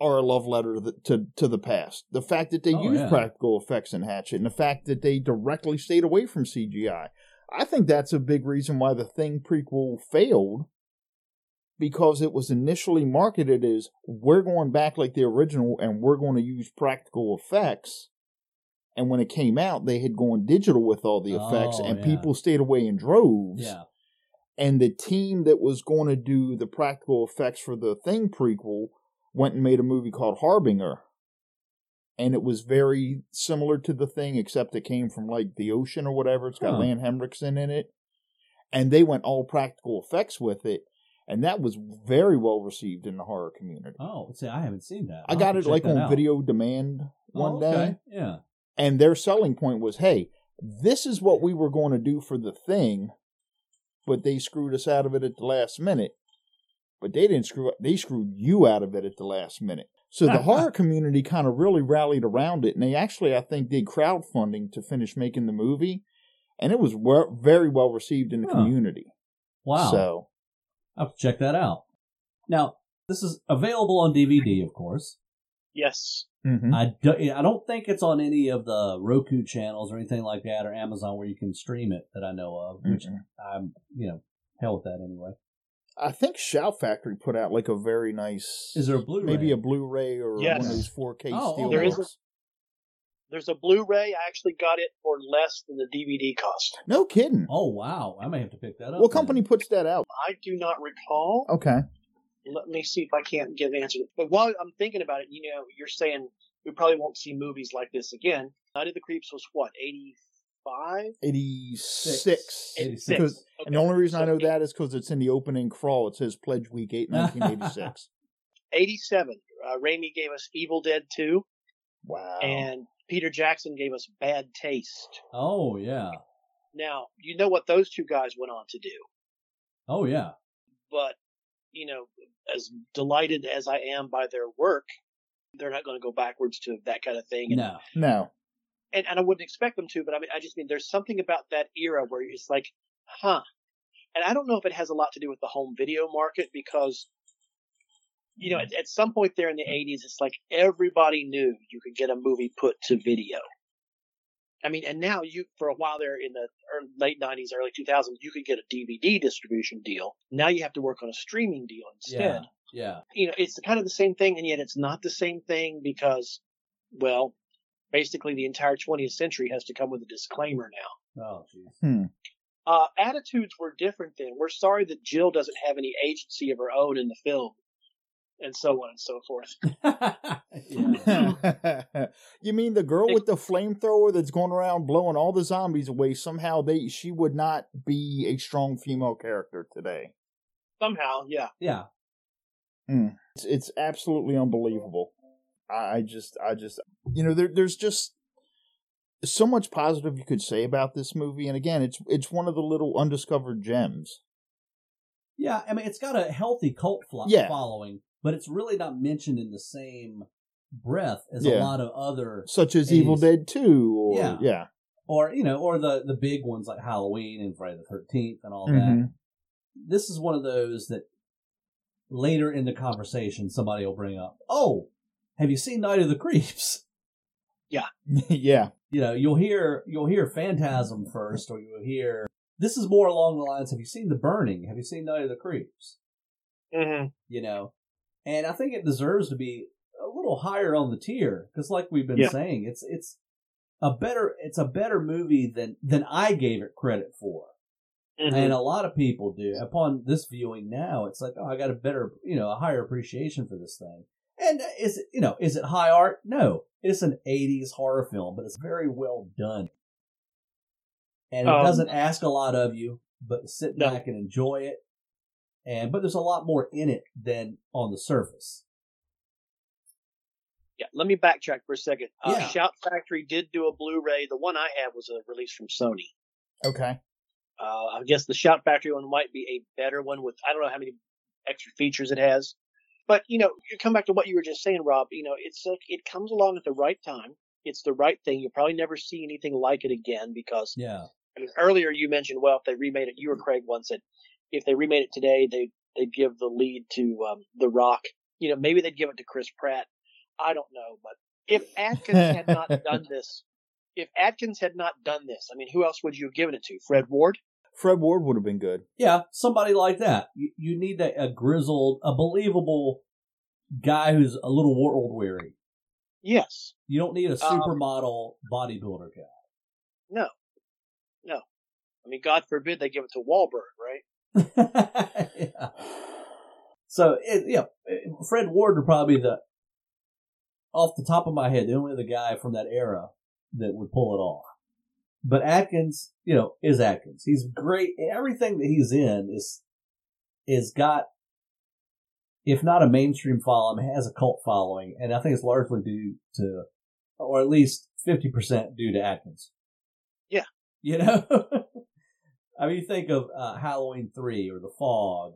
are a love letter to the, to, to the past. The fact that they Oh, use yeah. practical effects in Hatchet and the fact that they directly stayed away from CGI. I think that's a big reason why the Thing prequel failed because it was initially marketed as we're going back like the original and we're going to use practical effects. And when it came out, they had gone digital with all the effects, Oh, and yeah. people stayed away in droves yeah. and the team that was going to do the practical effects for the Thing prequel went and made a movie called Harbinger. And it was very similar to the Thing, except it came from like the ocean or whatever. It's got Huh. Lance Henriksen in it. And they went all practical effects with it. And that was very well received in the horror community. Oh, see, I haven't seen that. I I'll got it like on out. video demand oh, one Oh, day. Yeah. And their selling point was, hey, this is what we were going to do for the thing, but they screwed us out of it at the last minute. But they didn't screw up, they screwed you out of it at the last minute. So the horror community kind of really rallied around it, and they actually, I think, did crowdfunding to finish making the movie, and it was we- very well received in the Huh. community. Wow. So, I'll have to check that out. Now, this is available on DVD, of course. Yes. mhm. I, do, I don't think it's on any of the Roku channels or anything like that or Amazon where you can stream it that I know of, which Mhm. I'm, you know, hell with that anyway. I think Shout Factory put out like a very nice, Is there a Blu-ray? maybe a Blu-ray or Yes. one of those 4K Oh, steel There is a- books. There's a Blu-ray. I actually got it for less than the DVD cost. No kidding. Oh, wow. I may have to pick that up. What then. company puts that out? I do not recall. Okay. Let me see if I can't get an answer. But while I'm thinking about it, you know, you're saying we probably won't see movies like this again. Night of the Creeps was what, 85? 86. 86. Because, and the only reason I know So that is because it's in the opening crawl. It says Pledge Week 8, 1986. 87. Uh, Raimi gave us Evil Dead 2, wow. and Peter Jackson gave us Bad Taste. Oh, yeah. Now, you know what those two guys went on to do, Oh, yeah. but, you know, as delighted as I am by their work, they're not going to go backwards to that kind of thing. And, No. no. And, and I wouldn't expect them to, but I mean, I just mean there's something about that era where it's like, huh. And I don't know if it has a lot to do with the home video market because, you know, at, at some point there in the 80s, it's like everybody knew you could get a movie put to video. I mean, and now you, for a while there in the late 90s, early 2000s, you could get a DVD distribution deal. Now you have to work on a streaming deal instead Yeah. Yeah. you know, it's kind of the same thing, and yet it's not the same thing because, well, basically the entire 20th century has to come with a disclaimer now. Oh, jeez. Hmm. Uh, attitudes were different then. We're sorry that Jill doesn't have any agency of her own in the film, and so on and so forth. you mean the girl with the flamethrower that's going around blowing all the zombies away? Somehow they she would not be a strong female character today. Somehow, yeah. Yeah. It's, it's absolutely unbelievable. I, I just, I just, you know, there, there's just so much positive you could say about this movie, and again, it's it's one of the little undiscovered gems. Yeah, I mean, it's got a healthy cult flo- Yeah. following, but it's really not mentioned in the same breath as Yeah. a lot of other, such as Evil Dead Two, or Yeah. yeah, or you know, or the the big ones like Halloween and Friday the Thirteenth and all that. Mhm. This is one of those that later in the conversation somebody will bring up. Oh, have you seen Night of the Creeps? yeah. Yeah. You know, you'll hear you'll hear Phantasm first, or you'll hear this is more along the lines. Have you seen The Burning? Have you seen Night of the Creeps? hmm You know, and I think it deserves to be a little higher on the tier because, like we've been Yeah. saying, it's it's a better it's a better movie than than I gave it credit for. Mm-hmm. and a lot of people do. Upon this viewing now, it's like, oh, I got a better, you know, a higher appreciation for this thing. And is it, you know, is it high art? No, it's an '80s horror film, but it's very well done, and it Um, doesn't ask a lot of you, but sit No. back and enjoy it. And but there's a lot more in it than on the surface. Yeah, let me backtrack for a second. Uh, Yeah. Shout Factory did do a Blu-ray. The one I have was a release from Sony. Okay. Uh, I guess the Shout Factory one might be a better one with I don't know how many extra features it has. But you know, you come back to what you were just saying, Rob. You know, it's like it comes along at the right time. It's the right thing. You'll probably never see anything like it again because Yeah, I mean, earlier you mentioned well, if they remade it, you or Craig once said if they remade it today, they they'd give the lead to um, The Rock. You know, maybe they'd give it to Chris Pratt. I don't know, but if Atkins had not done this, if Atkins had not done this, I mean, who else would you have given it to? Fred Ward? Fred Ward would have been good. yeah, somebody like that. You, you need a, a grizzled, a believable guy who's a little world weary. Yes. You don't need a Um, supermodel bodybuilder guy. No. No. I mean, God forbid they give it to Wahlberg, right? yeah. So, it, yeah, Fred Ward would probably be the, off the top of my head, the only other guy from that era that would pull it off. But Atkins, you know, is Atkins. He's great. Everything that he's in is, is got, if not a mainstream following, has a cult following. And I think it's largely due to, or at least 50% due to Atkins. Yeah. You know? I mean, you think of uh, Halloween 3 or The Fog.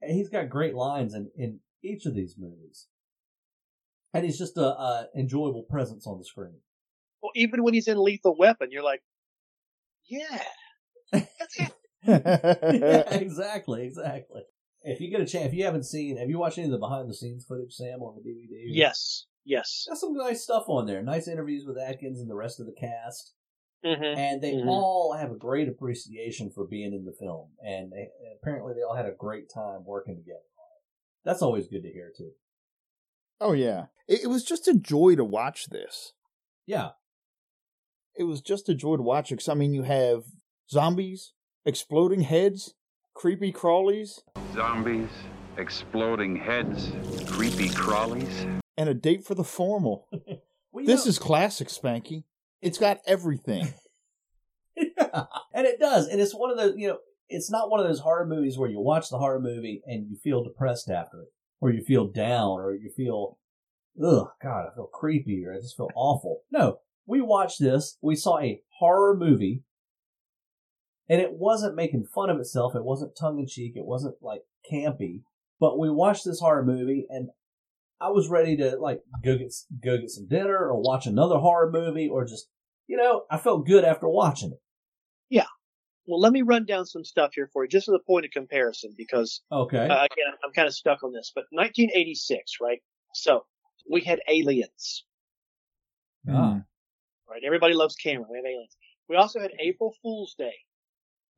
And he's got great lines in, in each of these movies. And he's just a, a enjoyable presence on the screen. Well, even when he's in Lethal Weapon, you're like, yeah, that's it. yeah, exactly, exactly. If you get a chance, if you haven't seen, have you watched any of the behind the scenes footage, Sam, on the DVD? Yes. Yes. There's some nice stuff on there. Nice interviews with Atkins and the rest of the cast. hmm And they Mhm. all have a great appreciation for being in the film. And they, apparently they all had a great time working together. That's always good to hear, too. Oh yeah. It, it was just a joy to watch this. Yeah. It was just a joy to watch it. 'cause, I mean, you have zombies, exploding heads, creepy crawlies, Zombies, exploding heads, creepy crawlies. and a date for the formal. Well, This know- is classic, Spanky. It's got everything. yeah. And it does. And it's one of those, you know, it's not one of those horror movies where you watch the horror movie and you feel depressed after it, or you feel down, or you feel, ugh, God, I feel creepy, or I just feel awful. No, we watched this. We saw a horror movie, and it wasn't making fun of itself. It wasn't tongue in cheek. It wasn't like campy. But we watched this horror movie, and I was ready to like go get go get some dinner, or watch another horror movie, or just you know, I felt good after watching it. Yeah. Well, let me run down some stuff here for you, just as a point of comparison, because Okay. uh, again, I'm kind of stuck on this. But 1986, right? So we had Aliens, Ah. Right? Everybody loves Cameron. We have Aliens. We also had April Fool's Day.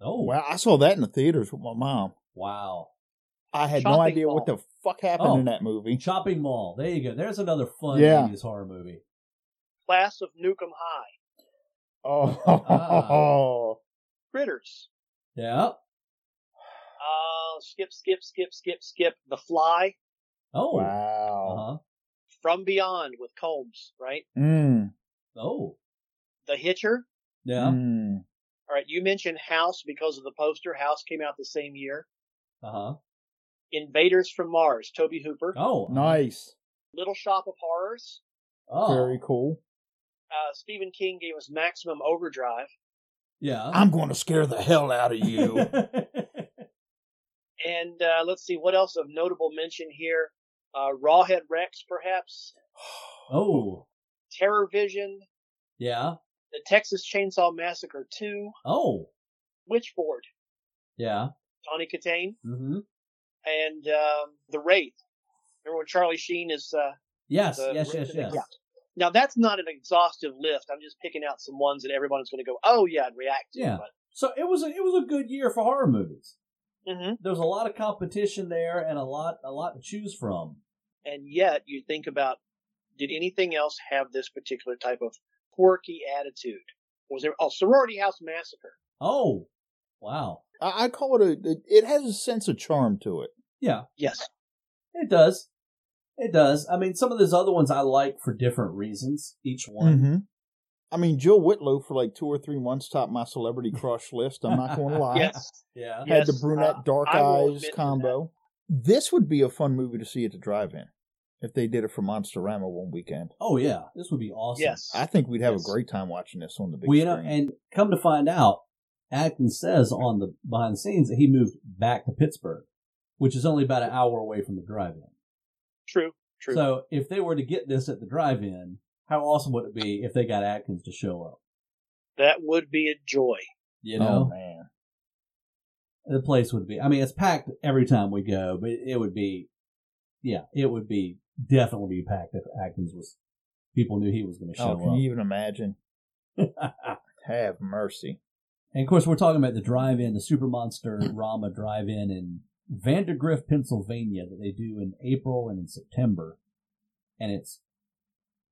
Oh, Well, I saw that in the theaters with my mom. wow. I had no Shopping idea what the fuck happened Oh. in that movie. Shopping Mall. There you go. There's another fun Yeah. 80s horror movie. Class of Nuke 'Em High. Oh, Ah. Critters. Yeah. Uh, skip, skip, skip, skip, skip. The Fly. Oh. wow. Uh-huh. From Beyond with Combs, right? Mm. Oh. The Hitcher. Yeah. Mm. All right, you mentioned House because of the poster. House came out the same year. Uh-huh. Invaders from Mars, Tobe Hooper. Oh. Nice. Little Shop of Horrors. Oh. Very cool. Uh, Stephen King gave us Maximum Overdrive. Yeah. I'm going to scare the hell out of you. And uh, let's see what else of notable mention here. Uh, Rawhead Rex, perhaps. oh. TerrorVision. Yeah. The Texas Chainsaw Massacre 2. Oh. Witchboard. Yeah. Tawny Kitaen. Mm-hmm. And um, The Wraith. Remember when Charlie Sheen is. Uh, Yes. yes. Yes. Yes. Now that's not an exhaustive list. I'm just picking out some ones that everyone's going to go, "Oh yeah," and react to. Yeah. So it was a, it was a good year for horror movies. But, hmm There was a lot of competition there and a lot a lot to choose from. And yet, you think about, did anything else have this particular type of quirky attitude? Was there? Oh, Sorority House Massacre. Oh, wow. I, I call it a. It has a sense of charm to it. Yeah, Yes. it does. It does. I mean, some of those other ones I like for different reasons. Each one. Mm-hmm. I mean, Jill Whitlow for like two or three months topped my celebrity crush list. I'm not going to lie. Yes. Yeah. Had the brunette uh, dark I eyes combo. This would be a fun movie to see at the drive-in if they did it for Monsterama one weekend. Oh yeah, this would be awesome. Yes. I think we'd have Yes. a great time watching this on the big Well, you know, and come to find out, Atkins says on the behind the scenes that he moved back to Pittsburgh, which is only about an hour away from the drive-in. True. True. So if they were to get this at the drive-in, how awesome would it be if they got Atkins to show up? that would be a joy. You oh know, man, the place would be. I mean, it's packed every time we go, but it would be, yeah, it would be definitely be packed if Atkins was. People knew he was going to oh, show oh, can up. you even imagine? Have mercy. And of course, we're talking about the drive-in, the Super Monster Rama drive-in in Vandergrift, Pennsylvania, that they do in April and in September. And it's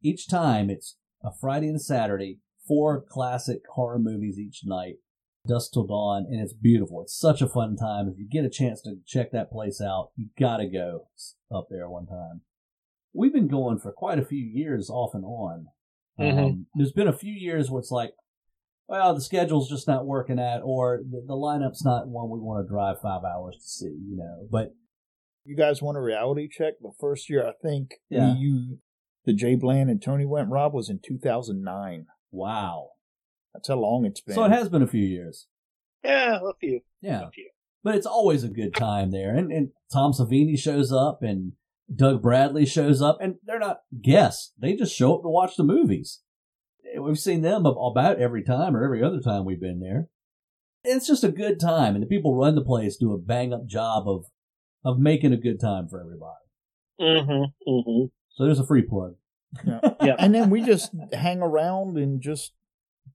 each time it's a Friday and a Saturday, four classic horror movies each night, dusk till dawn, and it's beautiful. It's such a fun time. If you get a chance to check that place out, you gotta go up there one time. We've been going for quite a few years off and on. Um, Mhm. there's been a few years where it's like, well, the schedule's just not working at, or the, the lineup's not one we want to drive five hours to see, you know. But You guys want a reality check? The first year I think Yeah. we, you, the Jay Bland and Tony went Rob was in 2009. wow. That's how long it's been. So it has been a few years. Yeah, a few. Yeah. A few. But it's always a good time there. And, and Tom Savini shows up and Doug Bradley shows up and they're not guests. They just show up to watch the movies. We've seen them about every time or every other time we've been there. It's just a good time and the people run the place do a bang up job of, of making a good time for everybody. Mm-hmm. Mm-hmm. So there's a free plug. Yeah. Yeah. and then we just hang around and just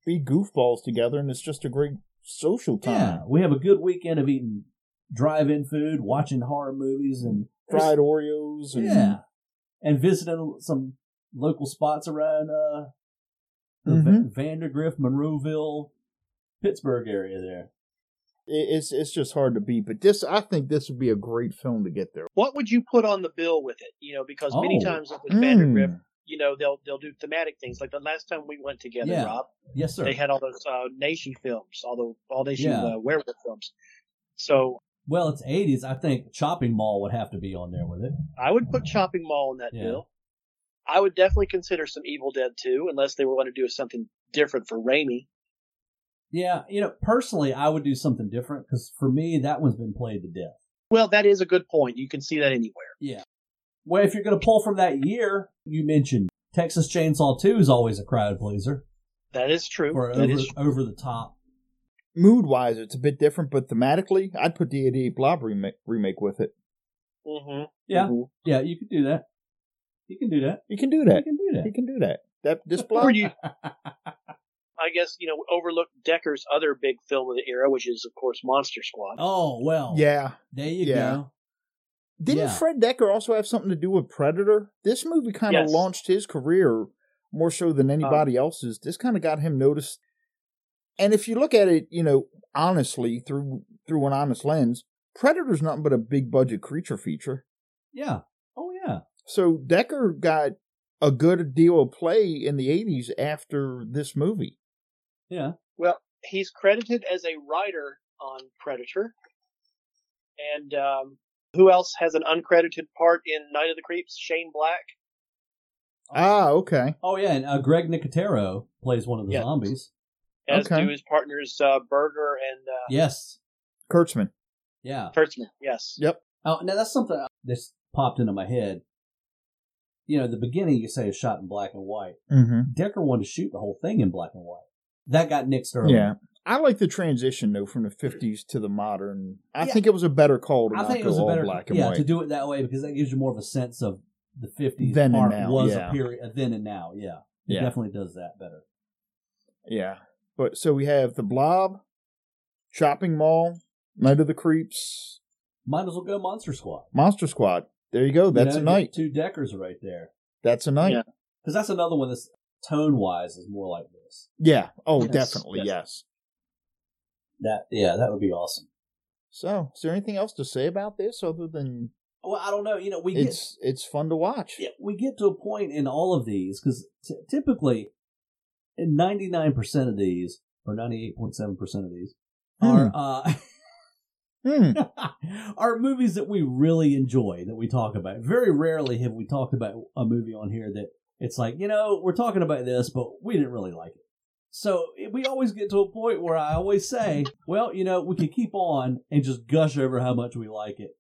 be goofballs together, and it's just a great social time. Yeah, we have a good weekend of eating drive-in food, watching horror movies, and Fried Oreos. And, yeah, and visiting some local spots around uh, the Mhm. Va- Vandergrift, Monroeville, Pittsburgh area there. it's it's just hard to beat. But this, I think, this would be a great film to get there. What would you put on the bill with it? You know, because many Oh. times with Vandergrift, Mm. you know, they'll they'll do thematic things. Like the last time we went together, Yeah. Rob, Yes, sir. they had all those uh, Naschy films, all the all Naschy Yeah. uh, werewolf films. So well, it's '80s. I think Chopping Mall would have to be on there with it. I would put Chopping Mall on that Yeah. bill. I would definitely consider some Evil Dead 2, unless they were going to do something different for Raimi. Yeah, you know, personally, I would do something different because for me, that one's been played to death. Well, that is a good point. You can see that anywhere. Yeah. Well, if you're going to pull from that year, you mentioned Texas Chainsaw 2 is always a crowd pleaser That is true. That over, is over the top. Mood wise, it's a bit different, but thematically, I'd put the 88 Blob remake, remake with it. hmm Yeah, yeah, you could do that. You can do that. You can do that. You can do that. You can do that. That this Or blob. you, I guess, you know, overlook Dekker's other big film of the era, which is, of course, Monster Squad. oh well. Yeah. There you Yeah. go. Didn't Yeah. Fred Dekker also have something to do with Predator? This movie kind of Yes. launched his career more so than anybody else's. This kind of got him noticed. And if you look at it, you know, honestly through through an honest lens, Predator's nothing but a big budget creature feature. Yeah. Oh yeah. So Dekker got a good deal of play in the 80s after this movie. Yeah. Well, he's credited as a writer on Predator. And um, who else has an uncredited part in Night of the Creeps? Shane Black. Ah, okay. Oh yeah, and uh, Greg Nicotero plays one of the Yeah. zombies. As Okay. do his partners uh, Berger and uh, Yes. Kurtzman. Yeah. Kurtzman. Yes. Yep. Oh, now that's something that's popped into my head. You know, the beginning you say is shot in black and white. Mm-hmm. Dekker wanted to shoot the whole thing in black and white. That got nixed early. Yeah. I like the transition though from the 50s to the modern. I Yeah. think it was a better call to I not think it was a all better black and yeah white. to do it that way because that gives you more of a sense of the fifties Then and now, was yeah. a period uh, then and now. Yeah, it Yeah. definitely does that better. Yeah. But so we have the Blob, Chopping Mall, Night of the Creeps, Might as well go Monster Squad. Monster Squad. There you go. That's You a know, night. Two Dekkers right there. That's a night. Yeah. Because that's another one that's tone wise is more like this. Yeah. Oh, Yes, definitely. yes. Yes. That yeah, that would be awesome. So, is there anything else to say about this other than Well, I don't know. You know, we get it's it's fun to watch? yeah, we get to a point in all of these because t- typically, ninety nine percent of these or ninety eight point seven percent of these are uh, Hmm. are movies that we really enjoy that we talk about. Very rarely have we talked about a movie on here that it's like you know we're talking about this, but we didn't really like it. So we always get to a point where I always say, well, you know, we can keep on and just gush over how much we like it.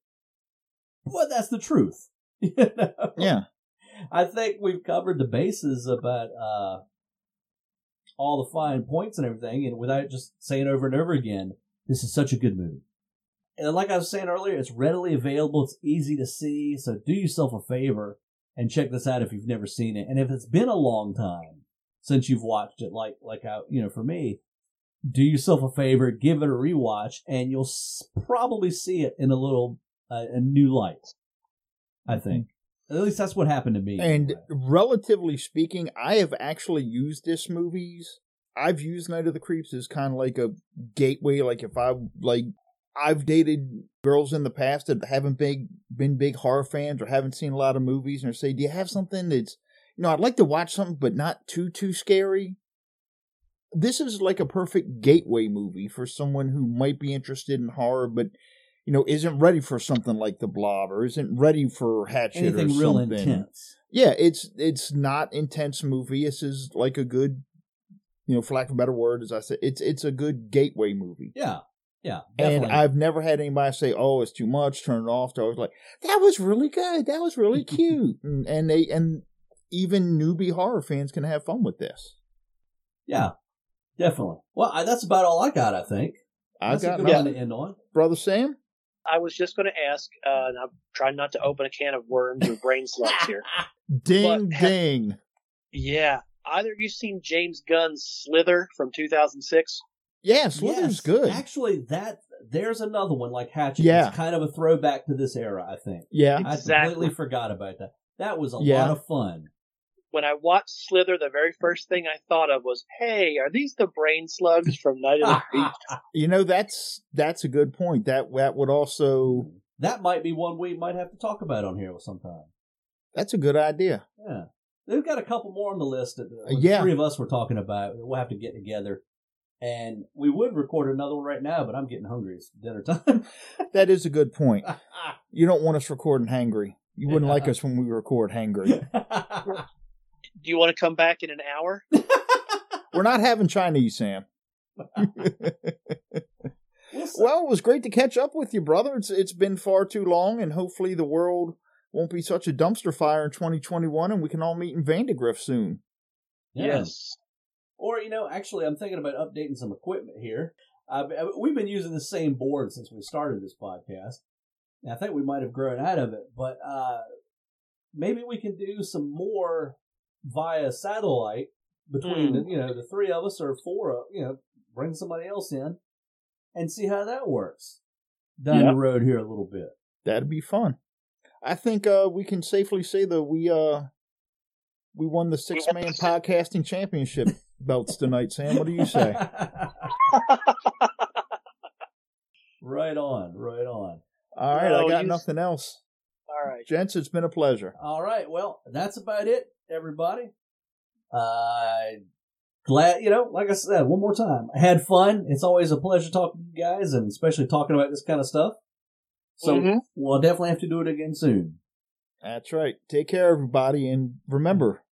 Well, that's the truth. You know? Yeah. I think we've covered the bases about uh, all the fine points and everything, and without just saying over and over again, this is such a good movie. And like I was saying earlier, it's readily available. It's easy to see. So do yourself a favor and check this out if you've never seen it. And if it's been a long time since you've watched it, like like how you know for me, do yourself a favor, give it a rewatch, and you'll s- probably see it in a little uh, a new light. I think. At least that's what happened to me. And relatively speaking, I have actually used this movies. I've used Night of the Creeps as kind of like a gateway. Like if I like, I've dated girls in the past that haven't big been big horror fans or haven't seen a lot of movies, and say, "Do you have something that's you know I'd like to watch something, but not too too scary." This is like a perfect gateway movie for someone who might be interested in horror, but you know isn't ready for something like The Blob or isn't ready for Hatchet or anything real intense. yeah, it's it's not intense movie. This is like a good, you know, for lack of a better word, as I said, it's it's a good gateway movie. Yeah, yeah, And. I've never had anybody say, "Oh, it's too much. Turn it off." So I was like, "That was really good. That was really cute." and, and they and even newbie horror fans can have fun with this. yeah, definitely. Well, I, that's about all I got. I think I that's got a good one to end on. brother Sam. I was just going to ask, uh, and I'm trying not to open a can of worms or brain slugs here. Ding But- ding. Yeah. Either of you seen James Gunn's Slither from 2006? Yeah, Slither's Yes, good. Actually, that there's another one like Hatchet. Yeah. it's kind of a throwback to this era. I think. yeah, I Exactly. completely forgot about that. That was a Yeah. lot of fun. When I watched Slither, the very first thing I thought of was, hey, are these the brain slugs from Night of the Creeps? you know that's that's a good point. That that would also that might be one we might have to talk about on here sometime. that's a good idea. Yeah. They've got a couple more on the list that the yeah. three of us were talking about. We'll have to get together. And we would record another one right now, but I'm getting hungry. It's dinner time. That is a good point. You don't want us recording hangry. You wouldn't like us when we record hangry. Do you want to come back in an hour? We're not having Chinese, Sam. Well, it was great to catch up with you, brother. It's it's been far too long, and hopefully the world won't be such a dumpster fire in 2021, and we can all meet in Vandergrift soon. Yeah. Yes. Or, you know, actually, I'm thinking about updating some equipment here. Uh, we've been using the same board since we started this podcast. And I think we might have grown out of it, but uh, maybe we can do some more via satellite between, the, you know, the three of us or four, of, you know, bring somebody else in and see how that works down Yeah. the road here a little bit. That'd be fun. I think uh, we can safely say that we uh we won the six man podcasting championship belts tonight. Sam, what do you say? right on, right on. All right, I got you- nothing else. All right. Gents, it's been a pleasure. All right. Well, that's about it, everybody. Uh, glad, you know, like I said, one more time, I had fun. It's always a pleasure talking to you guys and especially talking about this kind of stuff. So Mhm. we'll definitely have to do it again soon. That's right. Take care, everybody, and remember,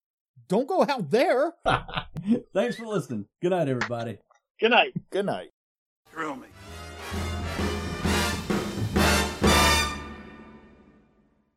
don't go out there. Thanks for listening. Good night, everybody. Good night. Good night. Thrill me.